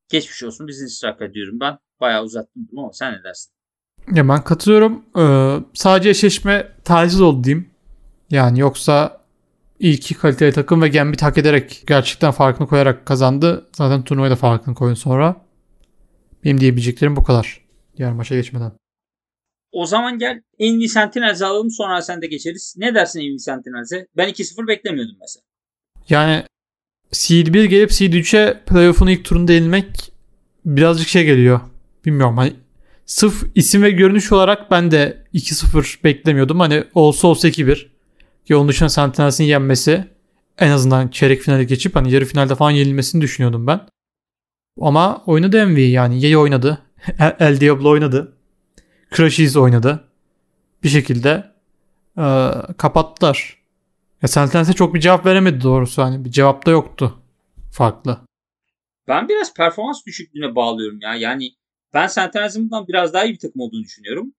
Geçmiş olsun Vision Striker diyorum ben. Bayağı uzattım ama sen ne dersin? Ya ben katılıyorum. Ee, sadece eşleşme taciz oldu diyeyim. Yani yoksa ilk kaliteli takım ve Gambit hak ederek gerçekten farkını koyarak kazandı. Zaten turnuvaya da farkını koyun sonra. Benim diyebileceklerim bu kadar. Diğer maça geçmeden. O zaman gel Envy Sentinels'i alalım sonra sen de geçeriz. Ne dersin Envy Sentinels'e? Ben 2-0 beklemiyordum mesela. Yani Seed 1 gelip Seed 3'e playoff'un ilk turunda yenilmek birazcık şey geliyor. Bilmiyorum hani sırf isim ve görünüş olarak ben de 2-0 beklemiyordum. Hani olsa olsa 2-1. Ki onun dışında Sentinels'in yenmesi en azından çeyrek finale geçip hani yarı finalde falan yenilmesini düşünüyordum ben. Ama oynadı MV yani. Yay oynadı. El Diablo oynadı. Crashes oynadı. Bir şekilde e, kapattılar. Ya Sentinels'e çok bir cevap veremedi doğrusu. Hani bir cevap da yoktu. Farklı. Ben biraz performans düşüklüğüne bağlıyorum ya. Yani ben Sentinels'in bundan biraz daha iyi bir takım olduğunu düşünüyorum.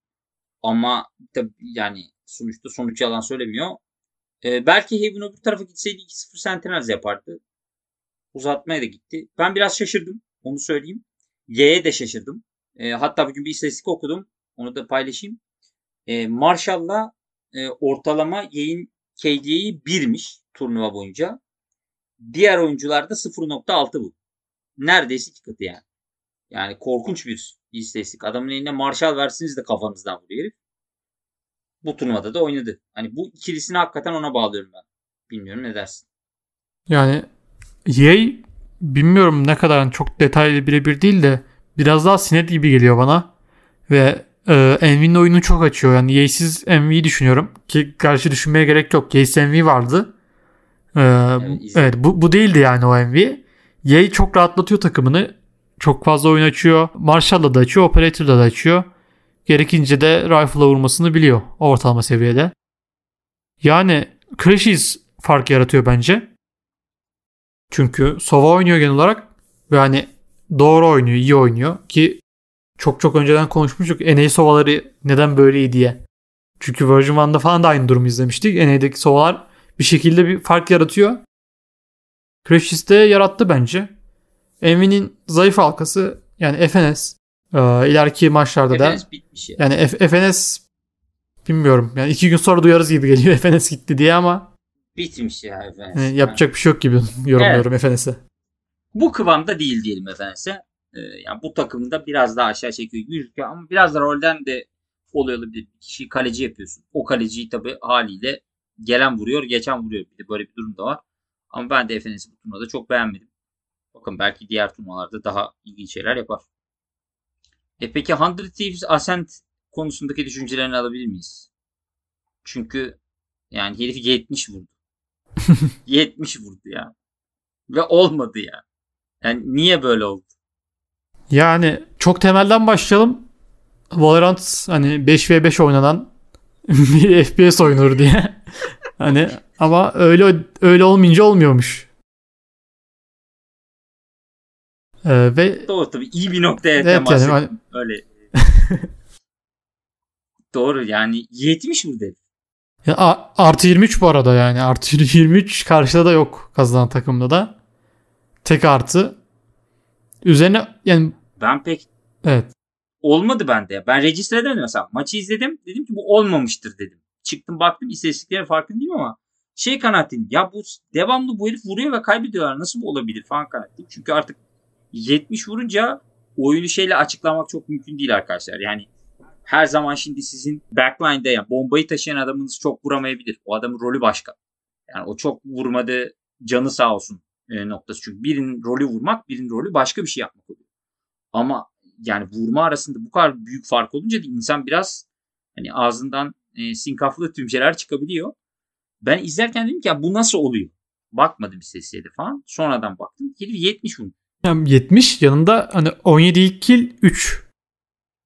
Ama tabii yani sonuçta sonuç yalan söylemiyor. Ee, belki Haven öbür tarafa gitseydi 2-0 Sentinels yapardı. Uzatmaya da gitti. Ben biraz şaşırdım. Onu söyleyeyim. Y'ye de şaşırdım. E, hatta bugün bir istatistik okudum. Onu da paylaşayım. E, Marshall'la e, ortalama yayın KD'yi 1'miş turnuva boyunca. Diğer oyuncularda 0.6 bu. Neredeyse iki katı yani. Yani korkunç bir istatistik. Adamın eline Marshall versiniz de kafanızdan vuruyor Bu turnuvada da oynadı. Hani bu ikilisini hakikaten ona bağlıyorum ben. Bilmiyorum ne dersin? Yani Yay bilmiyorum ne kadar çok detaylı birebir değil de biraz daha sinet gibi geliyor bana. Ve e, Envy'nin oyunu çok açıyor. Yani Ye'siz Envy'yi düşünüyorum. Ki karşı düşünmeye gerek yok. Ye'siz Envy vardı. E, evet, evet bu, bu değildi yani o Envy. Ye çok rahatlatıyor takımını. Çok fazla oyun açıyor. Marshall'la da açıyor. Operator'la da açıyor. Gerekince de rifle'la vurmasını biliyor. Ortalama seviyede. Yani Crashes fark yaratıyor bence. Çünkü Sova oynuyor genel olarak ve hani doğru oynuyor, iyi oynuyor ki çok çok önceden konuşmuştuk NA Sova'ları neden böyle iyi diye. Çünkü Virgin One'da falan da aynı durumu izlemiştik. NA'deki Sova'lar bir şekilde bir fark yaratıyor. Crashis de yarattı bence. Envy'nin zayıf halkası yani FNS. Ee, ileriki maçlarda FNS da bitmiş ya. yani F- FNS bilmiyorum. Yani iki gün sonra duyarız gibi geliyor FNS gitti diye ama bitmiş ya Efenes. Yani yapacak bir şey yok gibi yorumluyorum evet. Efenes'e. Bu kıvamda değil diyelim Efenes'e. Ee, yani bu takımda biraz daha aşağı çekiyor gözüküyor ama biraz da rolden de oluyor olabilir. Bir kişiyi kaleci yapıyorsun. O kaleciyi tabii haliyle gelen vuruyor, geçen vuruyor. Bir de böyle bir durum da var. Ama ben de Efenes'i bu turnuvada çok beğenmedim. Bakın belki diğer turnuvalarda daha ilginç şeyler yapar. E peki 100 Thieves Ascent konusundaki düşüncelerini alabilir miyiz? Çünkü yani herif 70 vurdu. 70 vurdu ya. Ve olmadı ya. Yani niye böyle oldu? Yani çok temelden başlayalım. Valorant hani 5v5 oynanan bir FPS oyunur diye. hani ama öyle öyle olmayınca olmuyormuş. Ee, ve Doğru tabii iyi bir noktaya evet temas yani hani- Öyle. Doğru yani 70 burada. Ya, artı 23 bu arada yani artı 23 karşıda da yok kazanan takımda da. Tek artı. Üzerine yani Ben pek evet olmadı bende. Ben register edemedim mesela. Maçı izledim. Dedim ki bu olmamıştır dedim. Çıktım baktım istatistiklere farkındayım ama şey kanaatim ya bu devamlı bu herif vuruyor ve kaybediyorlar. Nasıl bu olabilir falan kanaatim. Çünkü artık 70 vurunca oyunu şeyle açıklamak çok mümkün değil arkadaşlar. Yani her zaman şimdi sizin backline'de yani bombayı taşıyan adamınız çok vuramayabilir. O adamın rolü başka. Yani o çok vurmadı canı sağ olsun e, noktası. Çünkü birinin rolü vurmak, birinin rolü başka bir şey yapmak oluyor. Ama yani vurma arasında bu kadar büyük fark olunca da insan biraz hani ağzından e, sinkaflı tümceler çıkabiliyor. Ben izlerken dedim ki ya bu nasıl oluyor? Bakmadım istatistiğe falan. Sonradan baktım. Herif 70 vurmuş. Yani 70 yanında hani 17 ilk kill 3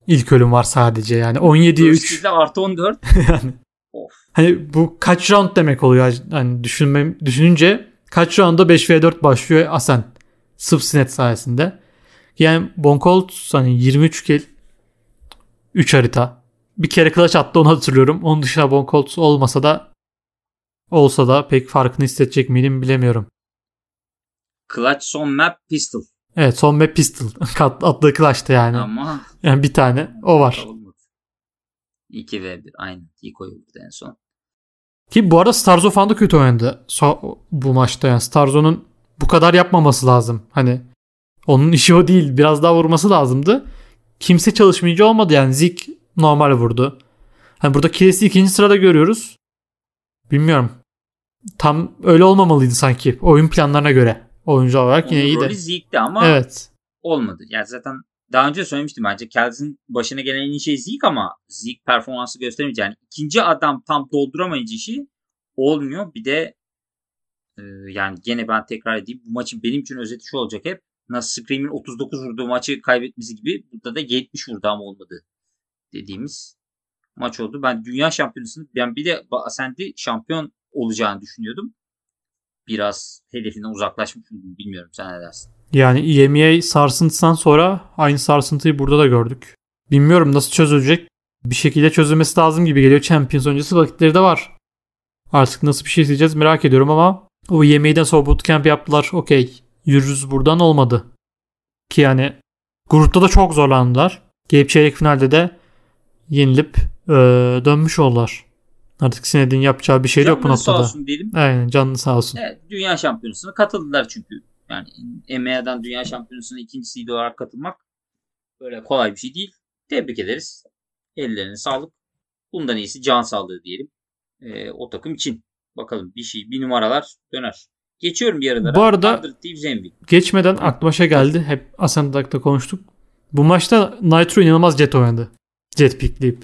ilk ölüm var sadece yani 17'ye 3 First kill'de artı 14. yani Of. hani bu kaç round demek oluyor hani düşünmem düşününce kaç roundda 5v4 başlıyor Ascent sırf Sinet sayesinde. Yani Bonkolt hani 23 kill 3 harita. Bir kere clutch attı onu hatırlıyorum. Onun dışında Bonkolt olmasa da olsa da pek farkını hissedecek miydim bilemiyorum. Clutch son map pistol. Evet son map pistol Kat- attığı clutch'ta yani. Ama Yani bir tane o var. olmadı. 2 v 1 aynı. Diko'yu vurdu en son. Ki bu arada Starzo falan da kötü oynadı so- bu maçta yani Starzo'nun bu kadar yapmaması lazım. Hani onun işi o değil. Biraz daha vurması lazımdı. Kimse çalışmayınca olmadı yani. Zik normal vurdu. Hani burada Kires'i ikinci sırada görüyoruz. Bilmiyorum. Tam öyle olmamalıydı sanki. Oyun planlarına göre. Oyuncu olarak yine iyi rolü de. Zeke'di ama Evet. olmadı. Yani zaten daha önce söylemiştim bence Kelz'in başına gelen en iyi şey Zeke ama Zeke performansı göstermeyince yani ikinci adam tam dolduramayınca işi olmuyor. Bir de e, yani gene ben tekrar edeyim bu maçın benim için özeti şu olacak hep nasıl Scream'in 39 vurduğu maçı kaybetmesi gibi burada da 70 vurdu ama olmadı dediğimiz maç oldu. Ben dünya şampiyonasını ben bir de Ascent'i şampiyon olacağını düşünüyordum. Biraz hedefinden uzaklaşmış oldum. Bilmiyorum sen ne dersin? Yani EMEA sarsıntısından sonra aynı sarsıntıyı burada da gördük. Bilmiyorum nasıl çözülecek. Bir şekilde çözülmesi lazım gibi geliyor. Champions öncesi vakitleri de var. Artık nasıl bir şey izleyeceğiz merak ediyorum ama o yemeğden sonra bootcamp yaptılar. Okey. Yürürüz buradan olmadı. Ki yani grupta da çok zorlandılar. Gelip çeyrek finalde de yenilip eee, dönmüş oldular. Artık Sined'in yapacağı bir şey yok bu Canları sağ noktada. olsun diyelim. Aynen canlı sağ olsun. Evet, dünya şampiyonasına katıldılar çünkü. Yani EMEA'dan dünya şampiyonasına ikinci seed olarak katılmak böyle kolay bir şey değil. Tebrik ederiz. Ellerine sağlık. Bundan iyisi can sağlığı diyelim. Ee, o takım için. Bakalım bir şey, bir numaralar döner. Geçiyorum bir aralara. Bu arada- 100 Thieves MVP. Geçmeden aklıma şey geldi. Hep Ascend'da konuştuk. Bu maçta Nitro inanılmaz jet oynadı. Jet pickleyip.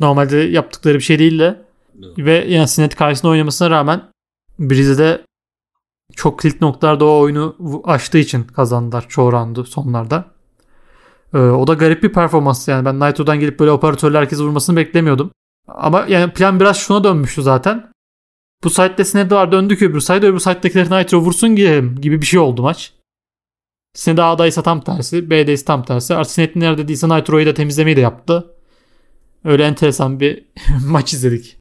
Normalde yaptıkları bir şey değil de. Ve yani Sinet karşısında oynamasına rağmen Breeze'de çok kilit noktalarda o oyunu açtığı için kazandılar çoğu roundu sonlarda. Ee, o da garip bir performans yani. Ben Nitro'dan gelip böyle operatörle herkes vurmasını beklemiyordum. Ama yani plan biraz şuna dönmüştü zaten. Bu site'de Sinet var döndük öbür site öbür site'dekileri Nitro vursun gidelim gibi bir şey oldu maç. Sinet A'daysa tam tersi. B'de ise tam tersi. Artık Sinet nerede değilse Nitro'yu da temizlemeyi de yaptı. Öyle enteresan bir maç izledik.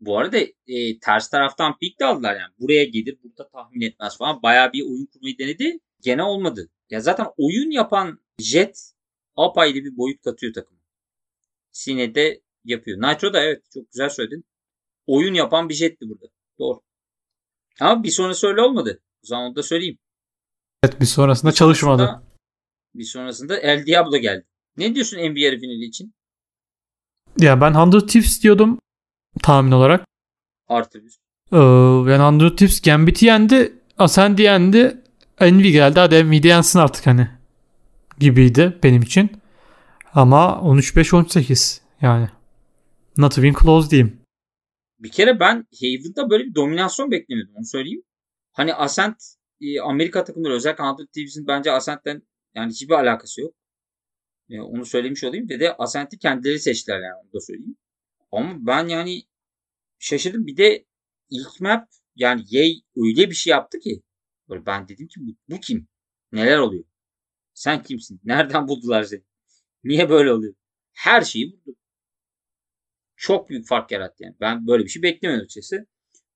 Bu arada e, ters taraftan pick de aldılar yani. Buraya gelir, burada tahmin etmez falan. Bayağı bir oyun kurmayı denedi. Gene olmadı. Ya zaten oyun yapan Jet apayrı bir boyut katıyor takıma. Sine de yapıyor. Nitro da evet çok güzel söyledin. Oyun yapan bir Jet'ti burada. Doğru. Ama bir sonrası öyle olmadı. O zaman onu da söyleyeyim. Evet bir sonrasında çalışmadı. Sonrasında- Bir sonrasında El Diablo geldi. Ne diyorsun NBA finali için? Ya ben 100 Tips diyordum tahmin olarak. Artı bir. Ee, yani 100 Tips Gambit'i yendi. Ascendi yendi. Envy geldi. Hadi Envy'de yensin artık hani. Gibiydi benim için. Ama 13-5-18 yani. Not even close diyeyim. Bir kere ben Haven'da böyle bir dominasyon beklemiyordum onu söyleyeyim. Hani Ascent e, Amerika takımları özellikle Hundred Thieves'in bence Ascent'ten yani hiçbir alakası yok. E, onu söylemiş olayım. Ve de Ascent'i kendileri seçtiler yani onu da söyleyeyim. Ama ben yani şaşırdım. Bir de ilk map yani Yay öyle bir şey yaptı ki böyle ben dedim ki bu, bu kim? Neler oluyor? Sen kimsin? Nereden buldular seni? Niye böyle oluyor? Her şeyi buldu. Çok büyük fark yarattı yani. Ben böyle bir şey beklemiyordum açıkçası.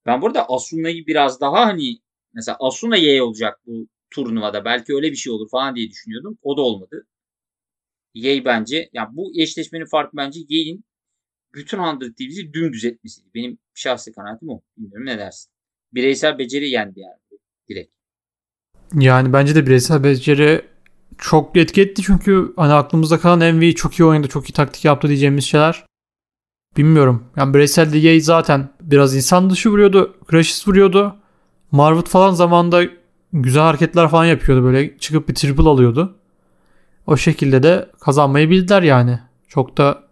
Ben burada Asuna'yı biraz daha hani mesela Asuna Y olacak bu turnuvada. Belki öyle bir şey olur falan diye düşünüyordum. O da olmadı. Yay bence yani bu eşleşmenin farkı bence Yay'in bütün 100 TV'si dümdüz etmesiydi. Benim şahsi kanaatim o. Bilmiyorum ne dersin. Bireysel beceri yendi yani direkt. Yani bence de bireysel beceri çok etki etti çünkü hani aklımızda kalan MV çok iyi oynadı, çok iyi taktik yaptı diyeceğimiz şeyler. Bilmiyorum. Yani bireysel Yay zaten biraz insan dışı vuruyordu. Crashes vuruyordu. Marvut falan zamanında güzel hareketler falan yapıyordu. Böyle çıkıp bir triple alıyordu. O şekilde de kazanmayı bildiler yani. Çok da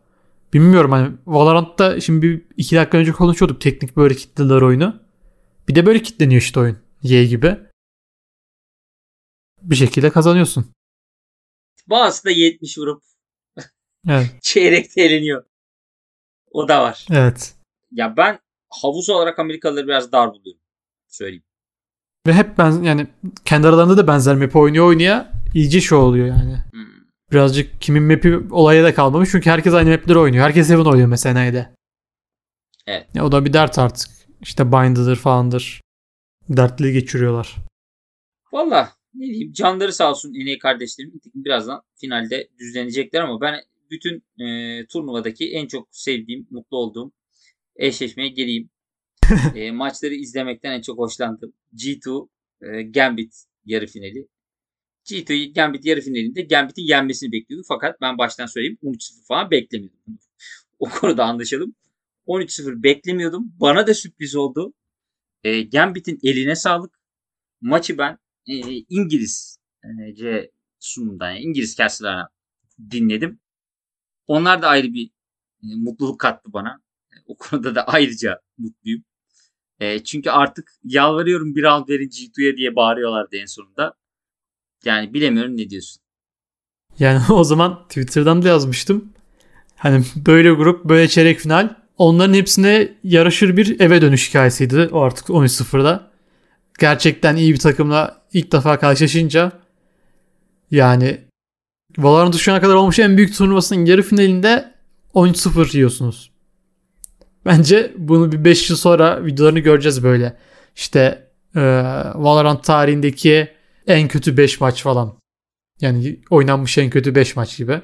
bilmiyorum hani Valorant'ta şimdi bir iki dakika önce konuşuyorduk teknik böyle kitleler oyunu. Bir de böyle kitleniyor işte oyun. Y gibi. Bir şekilde kazanıyorsun. Bazısı da 70 vurup evet. çeyrekte eleniyor. O da var. Evet. Ya ben havuz olarak Amerikalıları biraz dar buluyorum. Söyleyeyim. Ve hep ben yani kendi aralarında da benzer map oynuyor oynaya iyice şu oluyor yani. Birazcık kimin map'i olaya da kalmamış çünkü herkes aynı map'leri oynuyor. Herkes Heaven oynuyor mesela neyde. Evet. Ya o da bir dert artık. İşte Bind'dır falandır. Dertli geçiriyorlar. Valla ne diyeyim canları sağ olsun NA kardeşlerim. Birazdan finalde düzlenecekler ama ben bütün e, turnuvadaki en çok sevdiğim, mutlu olduğum eşleşmeye geleyim. e, maçları izlemekten en çok hoşlandım. G2 e, Gambit yarı finali. G2 Gambit yarı finalinde Gambit'in yenmesini bekliyorduk. Fakat ben baştan söyleyeyim 13-0 falan beklemiyordum. o konuda anlaşalım. 13-0 beklemiyordum. Bana da sürpriz oldu. E, Gambit'in eline sağlık. Maçı ben e, İngiliz e, C sunumundan yani İngiliz castlarına dinledim. Onlar da ayrı bir e, mutluluk kattı bana. E, o konuda da ayrıca mutluyum. E, çünkü artık yalvarıyorum bir round verin G2'ya diye bağırıyorlardı en sonunda. Yani bilemiyorum ne diyorsun. Yani o zaman Twitter'dan da yazmıştım. Hani böyle grup böyle çeyrek final onların hepsine yarışır bir eve dönüş hikayesiydi o artık 13-0'da. Gerçekten iyi bir takımla ilk defa karşılaşınca yani Valorant'ın şu ana kadar olmuş en büyük turnuvasının yarı finalinde 13-0 yiyorsunuz. Bence bunu bir 5 yıl sonra videolarını göreceğiz böyle. İşte e, Valorant tarihindeki en kötü 5 maç falan. Yani oynanmış en kötü 5 maç gibi.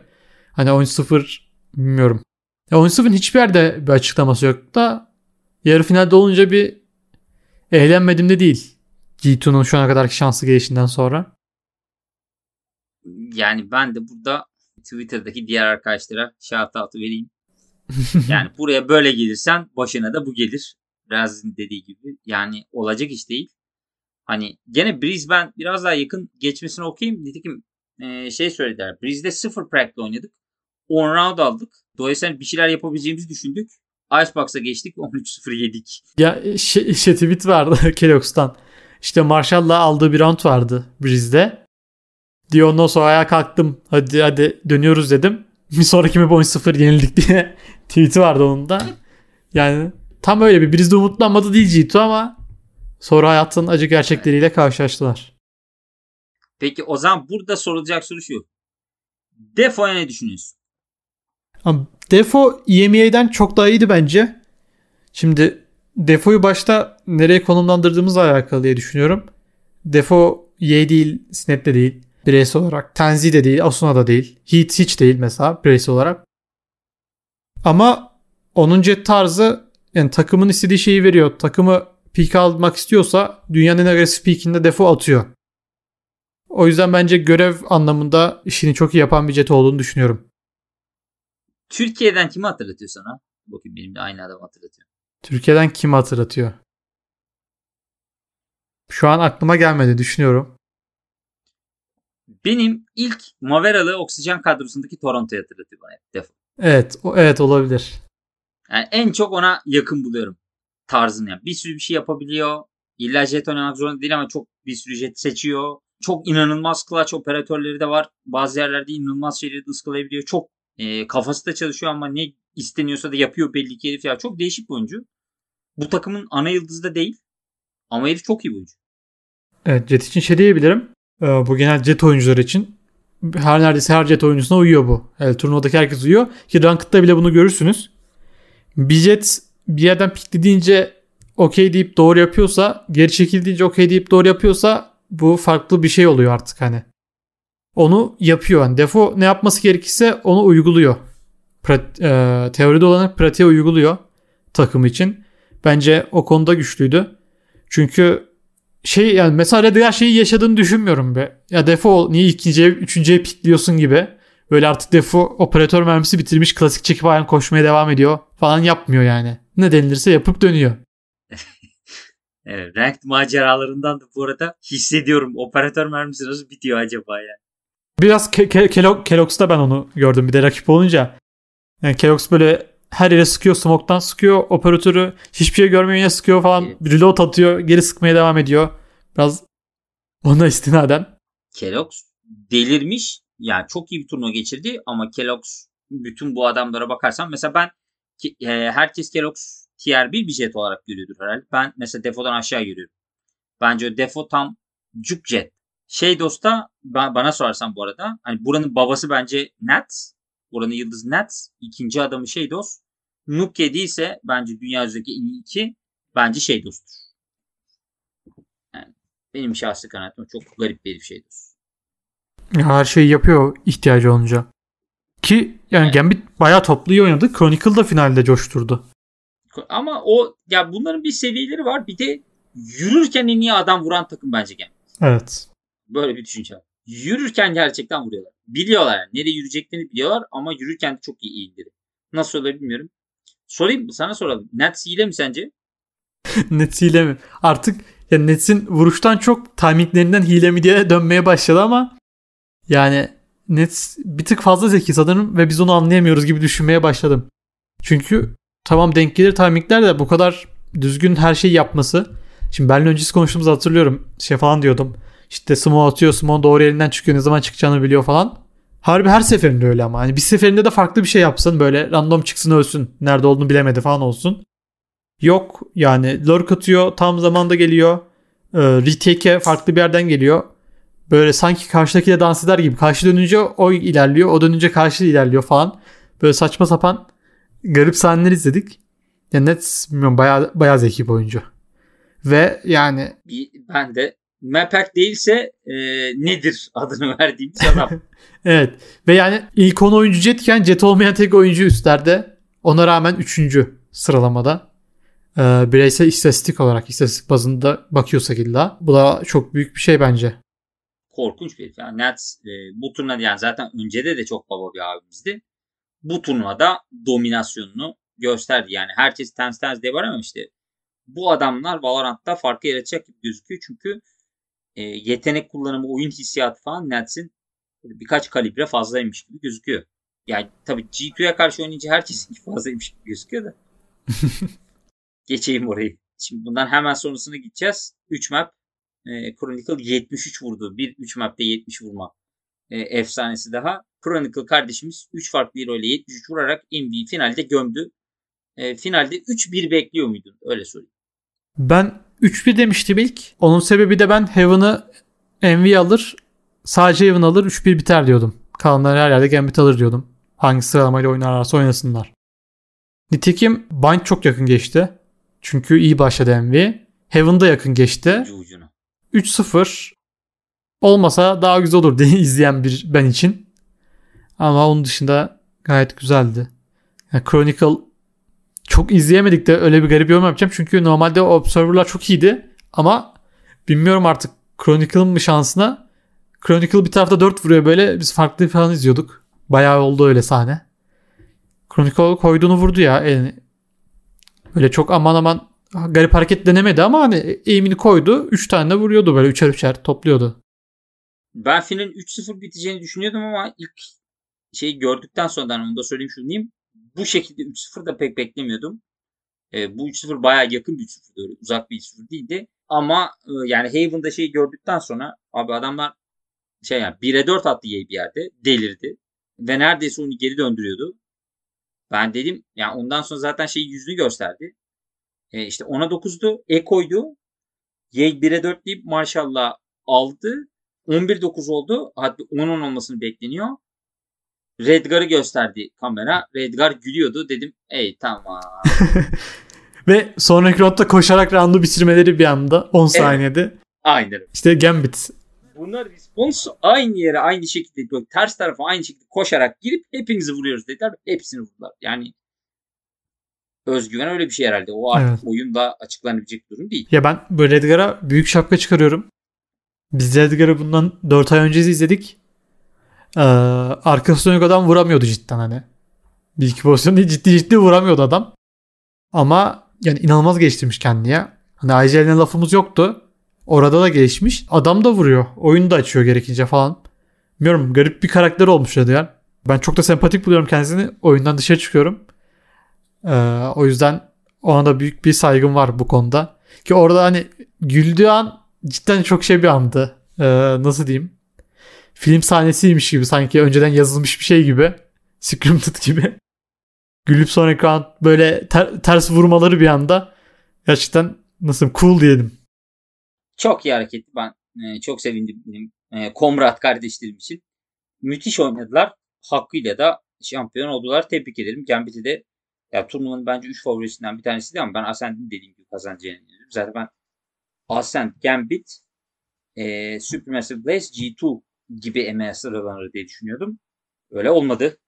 Hani 13-0 bilmiyorum. Ya 13-0'ın hiçbir yerde bir açıklaması yok da yarı finalde olunca bir eğlenmedim de değil. G2'nun şu ana kadarki şansı gelişinden sonra. Yani ben de burada Twitter'daki diğer arkadaşlara shout out'u vereyim. yani buraya böyle gelirsen başına da bu gelir. Raz'ın dediği gibi. Yani olacak iş değil. Hani gene Brisbane biraz daha yakın geçmesini okuyayım. Nitekim e, şey söylediler. Brisbane'de sıfır practice oynadık. 10 round aldık. Dolayısıyla bir şeyler yapabileceğimizi düşündük. Icebox'a geçtik. 13-0 yedik. Ya şey, şey tweet vardı Kellogg's'tan. İşte Marshall'la aldığı bir round vardı Briz'de. Diyor ondan sonra ayağa kalktım. Hadi hadi dönüyoruz dedim. Bir sonraki map 13-0 yenildik diye tweet'i vardı onun da. Yani tam öyle bir Briz'de umutlanmadı değil G2 ama sonra hayatın acı gerçekleriyle karşılaştılar. Peki o zaman burada sorulacak soru şu. Defo'ya ne düşünüyorsun? Defo EMEA'den çok daha iyiydi bence. Şimdi Defo'yu başta nereye konumlandırdığımızla alakalı diye düşünüyorum. Defo Y değil, Snap de değil. Bireysel olarak. Tenzi de değil, Asuna da değil. Heat hiç değil mesela bireysel olarak. Ama onun jet tarzı yani takımın istediği şeyi veriyor. Takımı peak almak istiyorsa dünyanın en agresif peakinde defo atıyor. O yüzden bence görev anlamında işini çok iyi yapan bir jet olduğunu düşünüyorum. Türkiye'den kimi hatırlatıyor sana? Bakayım benim de aynı adamı hatırlatıyor. Türkiye'den kimi hatırlatıyor? Şu an aklıma gelmedi düşünüyorum. Benim ilk Maveralı oksijen kadrosundaki Toronto'yu hatırlatıyor bana hep Evet, o, evet olabilir. Yani en çok ona yakın buluyorum tarzını. Yani bir sürü bir şey yapabiliyor. İlla jet oynamak zorunda değil ama çok bir sürü jet seçiyor. Çok inanılmaz clutch operatörleri de var. Bazı yerlerde inanılmaz şeyleri ıskalayabiliyor. Çok e, kafası da çalışıyor ama ne isteniyorsa da yapıyor belli ki herif ya. Çok değişik bir oyuncu. Bu takımın ana yıldızı da değil. Ama herif çok iyi bir oyuncu. Evet Jet için şey diyebilirim. Ee, bu genel Jet oyuncuları için her neredeyse her Jet oyuncusuna uyuyor bu. Evet, turnuvadaki herkes uyuyor. Ki Ranked'da bile bunu görürsünüz. Bir Jet bir yerden piklediğince okey deyip doğru yapıyorsa geri çekildiğince okey deyip doğru yapıyorsa bu farklı bir şey oluyor artık hani. Onu yapıyor. Yani Defo ne yapması gerekirse onu uyguluyor. Prat, e, teoride olanı pratiğe uyguluyor takım için. Bence o konuda güçlüydü. Çünkü şey yani mesela Rediger şeyi yaşadığını düşünmüyorum be. Ya Defo niye ikinciye, üçüncüye pikliyorsun gibi. Böyle artık Defo operatör mermisi bitirmiş klasik çekip ayağın koşmaya devam ediyor falan yapmıyor yani. Ne denilirse yapıp dönüyor. Evet, ranked maceralarından da bu arada hissediyorum. Operatör mermisi nasıl bitiyor acaba ya? Biraz Ke- Ke- Kellogg- Kellogg's'ta ben onu gördüm bir de rakip olunca. Yani Kellogg's böyle her yere sıkıyor, smoke'tan sıkıyor. Operatörü hiçbir şey görmüyor yine sıkıyor falan. Evet. Reload atıyor, geri sıkmaya devam ediyor. Biraz ona istinaden. Kellogg's delirmiş. Yani çok iyi bir turnuva geçirdi ama Kellogg's bütün bu adamlara bakarsan mesela ben e, herkes Kellogg's tier 1 bir jet olarak görüyordur herhalde. Ben mesela Defo'dan aşağı görüyorum. Bence o Defo tam cuk jet. Şey dosta ba- bana sorarsan bu arada hani buranın babası bence Nats. Buranın yıldız Nats. İkinci adamı şey dost. Nuke değilse bence dünya üzerindeki en iyi iki bence şey dosttur. Yani benim şahsi kanaatim çok garip bir şey dost. Her şeyi yapıyor ihtiyacı olunca. Ki yani Evet. Gambit bayağı toplu iyi oynadı. Chronicle da finalde coşturdu. Ama o ya bunların bir seviyeleri var. Bir de yürürken en iyi adam vuran takım bence Gambit. Evet. Böyle bir düşünce var. Yürürken gerçekten vuruyorlar. Biliyorlar yani. Nereye yürüyeceklerini biliyorlar ama yürürken de çok iyi eğilleri. Nasıl olur bilmiyorum. Sorayım sana soralım. Nets hile mi sence? Nets hile mi? Artık ya Nets'in vuruştan çok timinglerinden hile mi diye dönmeye başladı ama yani Nets bir tık fazla zeki sanırım ve biz onu anlayamıyoruz gibi düşünmeye başladım. Çünkü tamam denk gelir timingler de bu kadar düzgün her şeyi yapması. Şimdi benle öncesi konuştuğumuzu hatırlıyorum. Şey falan diyordum. İşte smoke atıyor, smoke doğru elinden çıkıyor, ne zaman çıkacağını biliyor falan. Harbi her seferinde öyle ama. Hani bir seferinde de farklı bir şey yapsın. Böyle random çıksın ölsün. Nerede olduğunu bilemedi falan olsun. Yok yani lurk atıyor tam zamanda geliyor. Ee, retake'e farklı bir yerden geliyor. Böyle sanki karşıdakiyle dans eder gibi. Karşı dönünce o ilerliyor. O dönünce karşı ilerliyor falan. Böyle saçma sapan garip sahneler izledik. Ya Nets bilmiyorum bayağı, bayağı zeki bir oyuncu. Ve yani Bir, ben de Mapak değilse e, nedir adını verdiğimiz adam. evet ve yani ilk 10 oyuncu Jetken Jet olmayan tek oyuncu üstlerde. Ona rağmen 3. sıralamada. Ee, bireysel istatistik olarak istatistik bazında bakıyorsak illa. Bu da çok büyük bir şey bence. Korkunç bir herif. Yani Nets e, bu turnuvada yani zaten öncede de çok baba bir abimizdi. Bu turnuvada dominasyonunu gösterdi. Yani herkes tens tens diye var ama işte bu adamlar Valorant'ta farkı yaratacak gibi gözüküyor. Çünkü e, yetenek kullanımı, oyun hissiyatı falan Nets'in birkaç kalibre fazlaymış gibi gözüküyor. Yani tabii G2'ye karşı oynayınca herkesin fazlaymış gibi gözüküyor da. Geçeyim orayı. Şimdi bundan hemen sonrasına gideceğiz. 3 map. E, Chronicle 73 vurdu. Bir 3 map'te 70 vurma e, efsanesi daha. Chronicle kardeşimiz 3 farklı hero ile 73 vurarak MVP finalde gömdü. E, finalde 3-1 bekliyor muydun? Öyle sorayım. Ben 3-1 demiştim ilk. Onun sebebi de ben Heaven'ı MV alır. Sadece Heaven alır 3-1 biter diyordum. Kalanlar her yerde Gambit alır diyordum. Hangi sıralamayla oynarlarsa oynasınlar. Nitekim Bind çok yakın geçti. Çünkü iyi başladı MV. Heaven'da yakın geçti. Ucu ucuna. 3-0 olmasa daha güzel olur diye izleyen bir ben için. Ama onun dışında gayet güzeldi. Yani Chronicle çok izleyemedik de öyle bir garip yorum yapacağım. Çünkü normalde Observer'lar çok iyiydi. Ama bilmiyorum artık Chronicle'ın mı şansına. Chronicle bir tarafta 4 vuruyor böyle. Biz farklı falan izliyorduk. Bayağı oldu öyle sahne. Chronicle koyduğunu vurdu ya elini. Böyle çok aman aman garip hareket denemedi ama hani eğimini koydu. 3 tane vuruyordu böyle üçer üçer topluyordu. Ben finalin 3-0 biteceğini düşünüyordum ama ilk şeyi gördükten sonra onu da söyleyeyim şunu diyeyim. Bu şekilde 3-0 da pek beklemiyordum. E, bu 3-0 bayağı yakın bir 3-0'dı. Öyle uzak bir 3-0 değildi. Ama e, yani Haven'da şeyi gördükten sonra abi adamlar şey yani 1'e 4 attı bir yerde. Delirdi. Ve neredeyse onu geri döndürüyordu. Ben dedim yani ondan sonra zaten şey yüzünü gösterdi. E, işte 10'a 9'du. E koydu. Yay 1'e 4 deyip maşallah aldı. 11-9 oldu. Hatta 10-10 olmasını bekleniyor. Redgar'ı gösterdi kamera. Redgar gülüyordu. Dedim ey tamam. Ve sonraki roundda koşarak roundu bitirmeleri bir anda 10 saniyede. Aynen. İşte Gambit. Bunlar respons aynı yere aynı şekilde ters tarafa aynı şekilde koşarak girip hepinizi vuruyoruz dediler. Hepsini vurdular. Yani özgüven öyle bir şey herhalde. O artık Evet. oyunda açıklanabilecek bir durum değil. Ya ben böyle Redgar'a büyük şapka çıkarıyorum. Biz Redgar'ı bundan 4 ay önce izledik. Ee, arkası dönük adam vuramıyordu cidden hani. Bir iki pozisyon değil ciddi ciddi vuramıyordu adam. Ama yani inanılmaz geliştirmiş kendini ya. Hani IGL'ne lafımız yoktu. Orada da gelişmiş. Adam da vuruyor. Oyunu da açıyor gerekince falan. Bilmiyorum garip bir karakter olmuş Redgar. Ben çok da sempatik buluyorum kendisini. Oyundan dışarı çıkıyorum. Ee, o yüzden ona da büyük bir saygım var bu konuda. Ki orada hani güldüğü an cidden çok şey bir andı. Ee, nasıl diyeyim? Film sahnesiymiş gibi sanki önceden yazılmış bir şey gibi. Scripted gibi. Gülüp sonraki an böyle ter- ters vurmaları bir anda gerçekten nasıl cool diyelim. Çok iyi hareketti. Ben e, çok sevindim benim e, Komrat kardeşlerim için. Müthiş oynadılar. Hakkıyla da şampiyon oldular. Tebrik ederim. Gambit'i de ya turnuvanın bence 3 favorisinden bir tanesiydi ama ben Ascend'in dediğim gibi kazanacağını inanıyorum. Zaten ben Ascend, Gambit, e, Supermassive Blaze, G2 gibi emeğe sıralanır diye düşünüyordum. Öyle olmadı.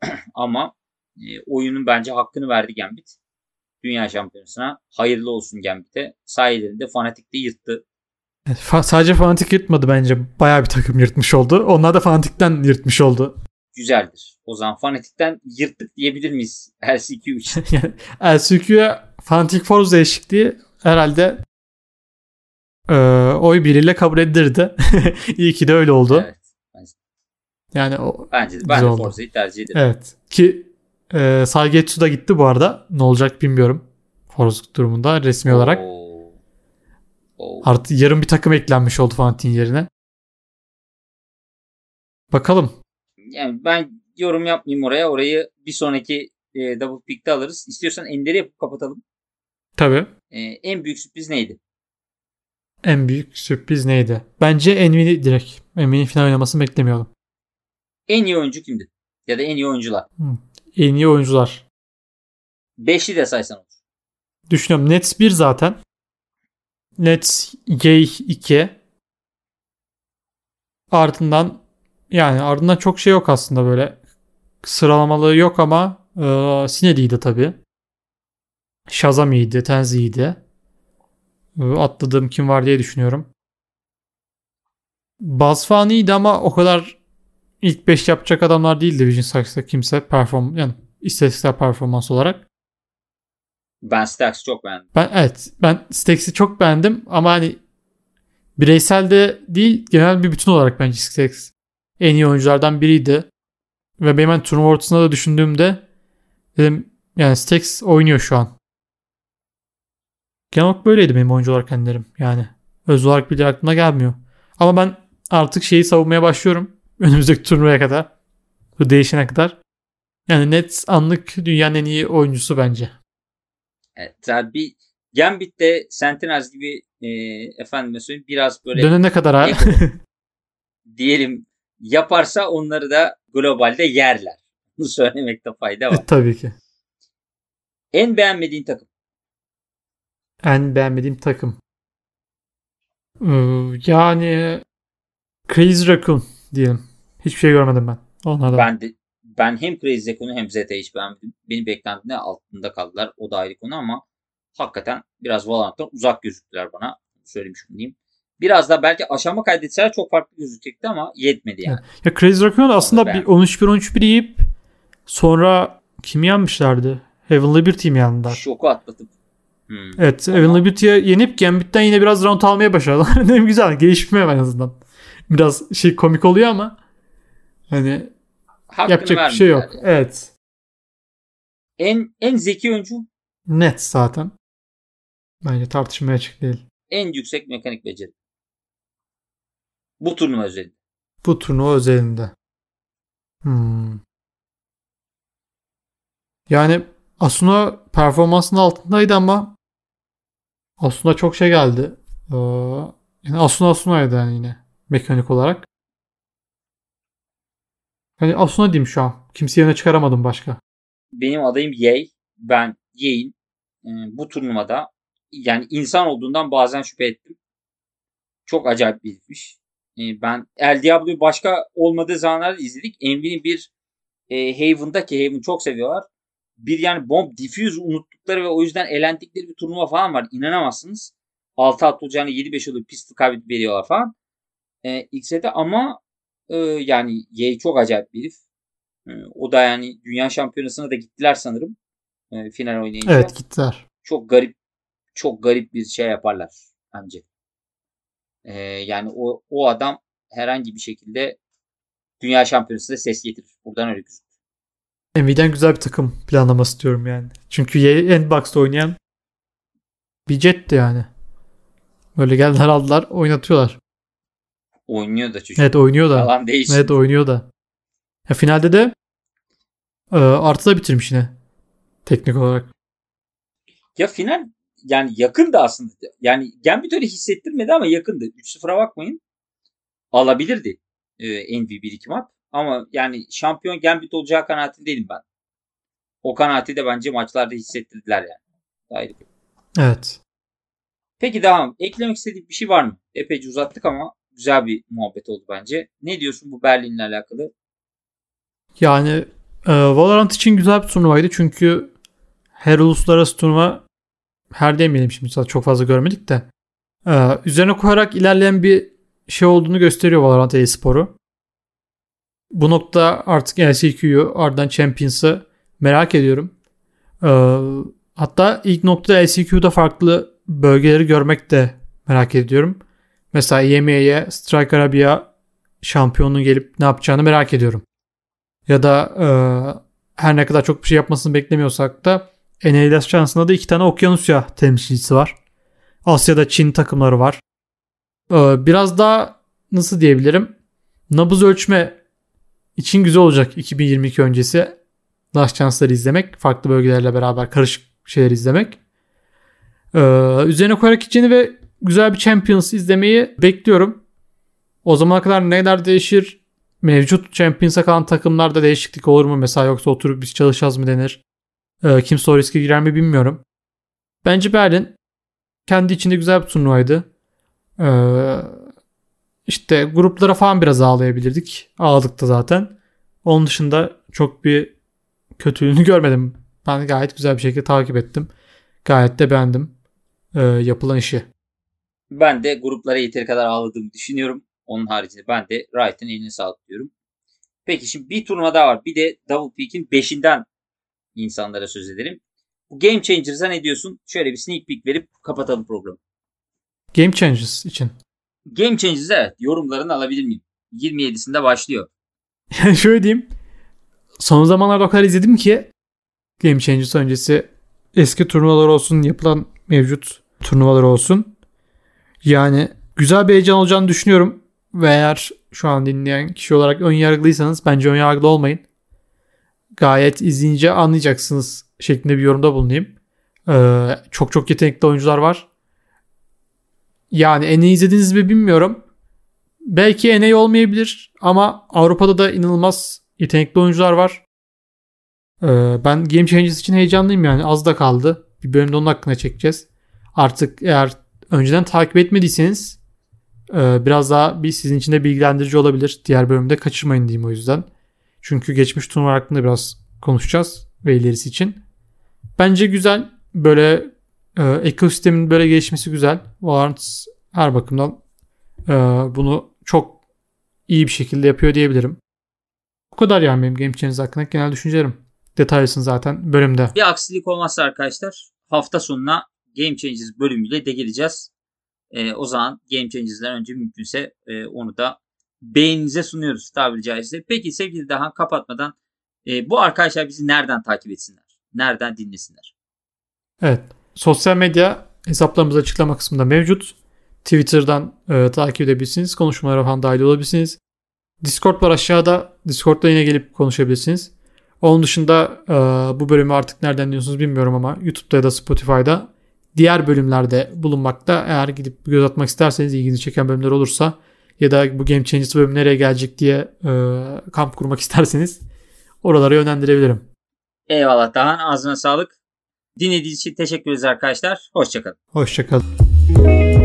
ama e, oyunun bence hakkını verdi Gambit. Dünya şampiyonasına. Hayırlı olsun Gambit'e. Sayelerinde Fnatic de yırttı. Sadece Fnatic yırtmadı bence. Bayağı bir takım yırtmış oldu. Onlar da Fnatic'ten yırtmış oldu. Güzeldir. O zaman Fnatic'ten yırttık diyebilir miyiz LCQ için? LCQ'ya Fnatic Force değişikliği herhalde e, oy biriyle kabul edilirdi. İyi ki de öyle oldu. evet. Yani o, Bence de. Ben de. Forza'yı tercih ederim. evet. Ki e, Sagetsu da gitti bu arada. Ne olacak bilmiyorum. Force durumunda resmi olarak. Oo. Oo. Artı yarım bir takım eklenmiş oldu Fnatic'in yerine. Bakalım. Yani ben yorum yapmayayım oraya. Orayı bir sonraki e, Double Pick'te alırız. İstiyorsan Ender'i yapıp kapatalım. Tabii. E, en büyük sürpriz neydi? En büyük sürpriz neydi? Bence Envy'ni direkt. Envy'nin final oynamasını beklemiyordum. En iyi oyuncu kimdi? Ya da en iyi oyuncular. En iyi oyuncular. Beşli de saysan olur. Düşünüyorum. Nets 1 zaten. Nets Gay 2. Ardından yani ardından çok şey yok aslında böyle. Sıralamalı yok ama e, Sinedi'ydi tabii. Shazam iyiydi. Tenzi iyiydi. E, atladığım kim var diye düşünüyorum. Bazfan iyiydi ama o kadar ilk 5 yapacak adamlar değildi Vision Sax'ta kimse perform yani istatistiksel performans olarak. Ben Stax'ı çok beğendim. Ben evet ben Stax'i çok beğendim ama hani bireysel de değil genel bir bütün olarak bence Stax en iyi oyunculardan biriydi. Ve benim hani turnuva ortasında da düşündüğümde dedim yani Stax oynuyor şu an. Genel olarak böyleydi benim oyuncu olarak kendilerim. Yani öz olarak bile aklıma gelmiyor. Ama ben artık şeyi savunmaya başlıyorum. Önümüzdeki turnuvaya kadar. Bu değişene kadar. Yani net anlık dünyanın en iyi oyuncusu bence. Evet, yani bir Gambit'te Sentinels gibi e, efendime söyleyeyim biraz böyle Dönene kadar ha. Diyelim yaparsa onları da globalde yerler. Bunu söylemekte fayda var. Tabii ki. En beğenmediğin takım. En beğenmediğim takım. Ee, Yani Crazy Raccoon diyelim. Hiçbir şey görmedim ben. Onlardan. Ben de ben hem Crazy Zeko'nu hem Zeta hiç beğenmedim. Benim beklentimde altında kaldılar. O da ayrı konu ama hakikaten biraz Valorant'tan uzak gözüktüler bana. Söylemiş olayım. Biraz da belki aşama kaydetseler çok farklı gözükecekti ama yetmedi yani. Ya Crazy Raccoon aslında bir beğendim. 13-1-13-1 yiyip sonra kimi yenmişlerdi? Heaven Liberty mi yendiler? Şoku atlatıp. Hmm. Evet Ama- Heaven Liberty'ye yenip Gambit'ten yine biraz round almaya başladılar. ne güzel gelişmiyor en azından. Biraz şey komik oluyor ama hani Hakkını yapacak bir şey yok. yani. Evet. En en zeki oyuncu Net zaten. Bence tartışmaya açık değil. En yüksek mekanik beceri. Bu turnuva özelinde. Bu turnuva özelinde. Hmm. Yani Asuna performansının altındaydı ama Asuna çok şey geldi. Ee, yani Asuna Asuna'ydı yani yine mekanik olarak. Yani Asuna diyeyim şu an. Kimseyi öne çıkaramadım başka. Benim adayım Yey. Ben Yey'in e, bu turnuvada yani insan olduğundan bazen şüphe ettim. Çok acayip bir herifmiş. E, ben El Diablo'yu başka olmadığı zamanlarda izledik. Envy'nin bir e, Haven'da ki Haven çok seviyorlar. Bir yani bomb diffuse unuttukları ve o yüzden elendikleri bir turnuva falan var. İnanamazsınız. 6 at olacağını 7-5 olup pistol kaybedip veriyorlar falan. E, X'de ama e, yani Yey çok acayip bir herif. E, o da yani dünya şampiyonasına da gittiler sanırım. E, final oynayınca. Evet gittiler. Çok garip çok garip bir şey yaparlar bence. E, yani o, o adam herhangi bir şekilde dünya şampiyonasında ses getirir. Buradan öyle gözüküyor. Nvidia'nın güzel bir takım planlaması diyorum yani. Çünkü Endbox'ta oynayan bir jetti yani. Böyle geldiler aldılar oynatıyorlar. Oynuyor da çocuk. Evet oynuyor da. Yalan değil. Evet oynuyor da. Ya finalde de e, artıda bitirmiş yine. Teknik olarak. Ya final yani yakındı aslında. Yani Gambit öyle hissettirmedi ama yakındı. 3-0'a bakmayın. Alabilirdi e, Envy 1-2 maç. Ama yani şampiyon Gambit olacağı kanaatindeydim ben. O kanaati de bence maçlarda hissettirdiler yani. Ayrı bir. Evet. Peki devam. Eklemek istediğin bir şey var mı? Epeyce uzattık ama güzel bir muhabbet oldu bence. Ne diyorsun bu Berlin'le alakalı? Yani e, Valorant için güzel bir turnuvaydı çünkü her uluslararası turnuva her demeyelim şimdi çok fazla görmedik de e, üzerine koyarak ilerleyen bir şey olduğunu gösteriyor Valorant e-sporu. Bu nokta artık LCQ'yu ardından Champions'ı merak ediyorum. E, hatta ilk noktada LCQ'da farklı bölgeleri görmek de merak ediyorum. Mesela EMEA'ye Strike Arabia şampiyonun gelip ne yapacağını merak ediyorum. Ya da e, her ne kadar çok bir şey yapmasını beklemiyorsak da NLS şansında da iki tane Okyanusya temsilcisi var. Asya'da Çin takımları var. E, biraz daha nasıl diyebilirim? Nabız ölçme için güzel olacak 2022 öncesi. Last Chance'ları izlemek. Farklı bölgelerle beraber karışık şeyler izlemek. Ee, üzerine koyarak gideceğini ve güzel bir Champions izlemeyi bekliyorum. O zamana kadar neler değişir? Mevcut Champions'a kalan takımlarda değişiklik olur mu? Mesela yoksa oturup biz çalışacağız mı denir? Ee, kimse o riske girer mi bilmiyorum. Bence Berlin kendi içinde güzel bir turnuvaydı. Ee, işte gruplara falan biraz ağlayabilirdik. Ağladık da zaten. Onun dışında çok bir kötülüğünü görmedim. Ben gayet güzel bir şekilde takip ettim. Gayet de beğendim e, yapılan işi. Ben de gruplara yeteri kadar ağladığımı düşünüyorum. Onun haricinde ben de Wright'ın eline sağlık diyorum. Peki şimdi bir turnuva daha var. Bir de Double Peak'in 5'inden insanlara söz edelim. Bu Game Changers'a ne diyorsun? Şöyle bir sneak peek verip kapatalım programı. Game Changers için. Game Changers evet. Yorumlarını alabilir miyim? 27'sinde başlıyor. Yani şöyle diyeyim. Son zamanlarda o kadar izledim ki Game Changers öncesi eski turnuvalar olsun, yapılan mevcut turnuvalar olsun. Yani güzel bir heyecan olacağını düşünüyorum. Ve eğer şu an dinleyen kişi olarak ön yargılıysanız bence ön yargılı olmayın. Gayet izleyince anlayacaksınız şeklinde bir yorumda bulunayım. Ee, çok çok yetenekli oyuncular var. Yani en iyi izlediniz mi bilmiyorum. Belki NA olmayabilir ama Avrupa'da da inanılmaz yetenekli oyuncular var. Ee, ben Game Changers için heyecanlıyım yani. Az da kaldı. Bir bölümde onun hakkında çekeceğiz. Artık eğer önceden takip etmediyseniz e, biraz daha bir sizin için de bilgilendirici olabilir. Diğer bölümde kaçırmayın diyeyim o yüzden. Çünkü geçmiş turnuva hakkında biraz konuşacağız ve ilerisi için. Bence güzel. Böyle e, ekosistemin böyle gelişmesi güzel. Valorant her bakımdan e, bunu çok iyi bir şekilde yapıyor diyebilirim. Bu kadar yani benim Game Changers hakkında genel düşüncelerim. Detaylısın zaten bölümde. Bir aksilik olmazsa arkadaşlar hafta sonuna Game Changers bölümüyle de geleceğiz. E, o zaman Game Changers'den önce mümkünse e, onu da beğeninize sunuyoruz tabiri caizse. Peki sevgili daha kapatmadan e, bu arkadaşlar bizi nereden takip etsinler? Nereden dinlesinler? Evet. Sosyal medya hesaplarımız açıklama kısmında mevcut. Twitter'dan e, takip edebilirsiniz. Konuşmalara falan dahil olabilirsiniz. Discord var aşağıda. Discord'da yine gelip konuşabilirsiniz. Onun dışında e, bu bölümü artık nereden dinliyorsunuz bilmiyorum ama YouTube'da ya da Spotify'da diğer bölümlerde bulunmakta. Eğer gidip göz atmak isterseniz ilginizi çeken bölümler olursa ya da bu Game Changers bölümü nereye gelecek diye e, kamp kurmak isterseniz oralara yönlendirebilirim. Eyvallah Dahan ağzına sağlık. Dinlediğiniz için teşekkür ederiz arkadaşlar. Hoşçakalın. Hoşçakalın.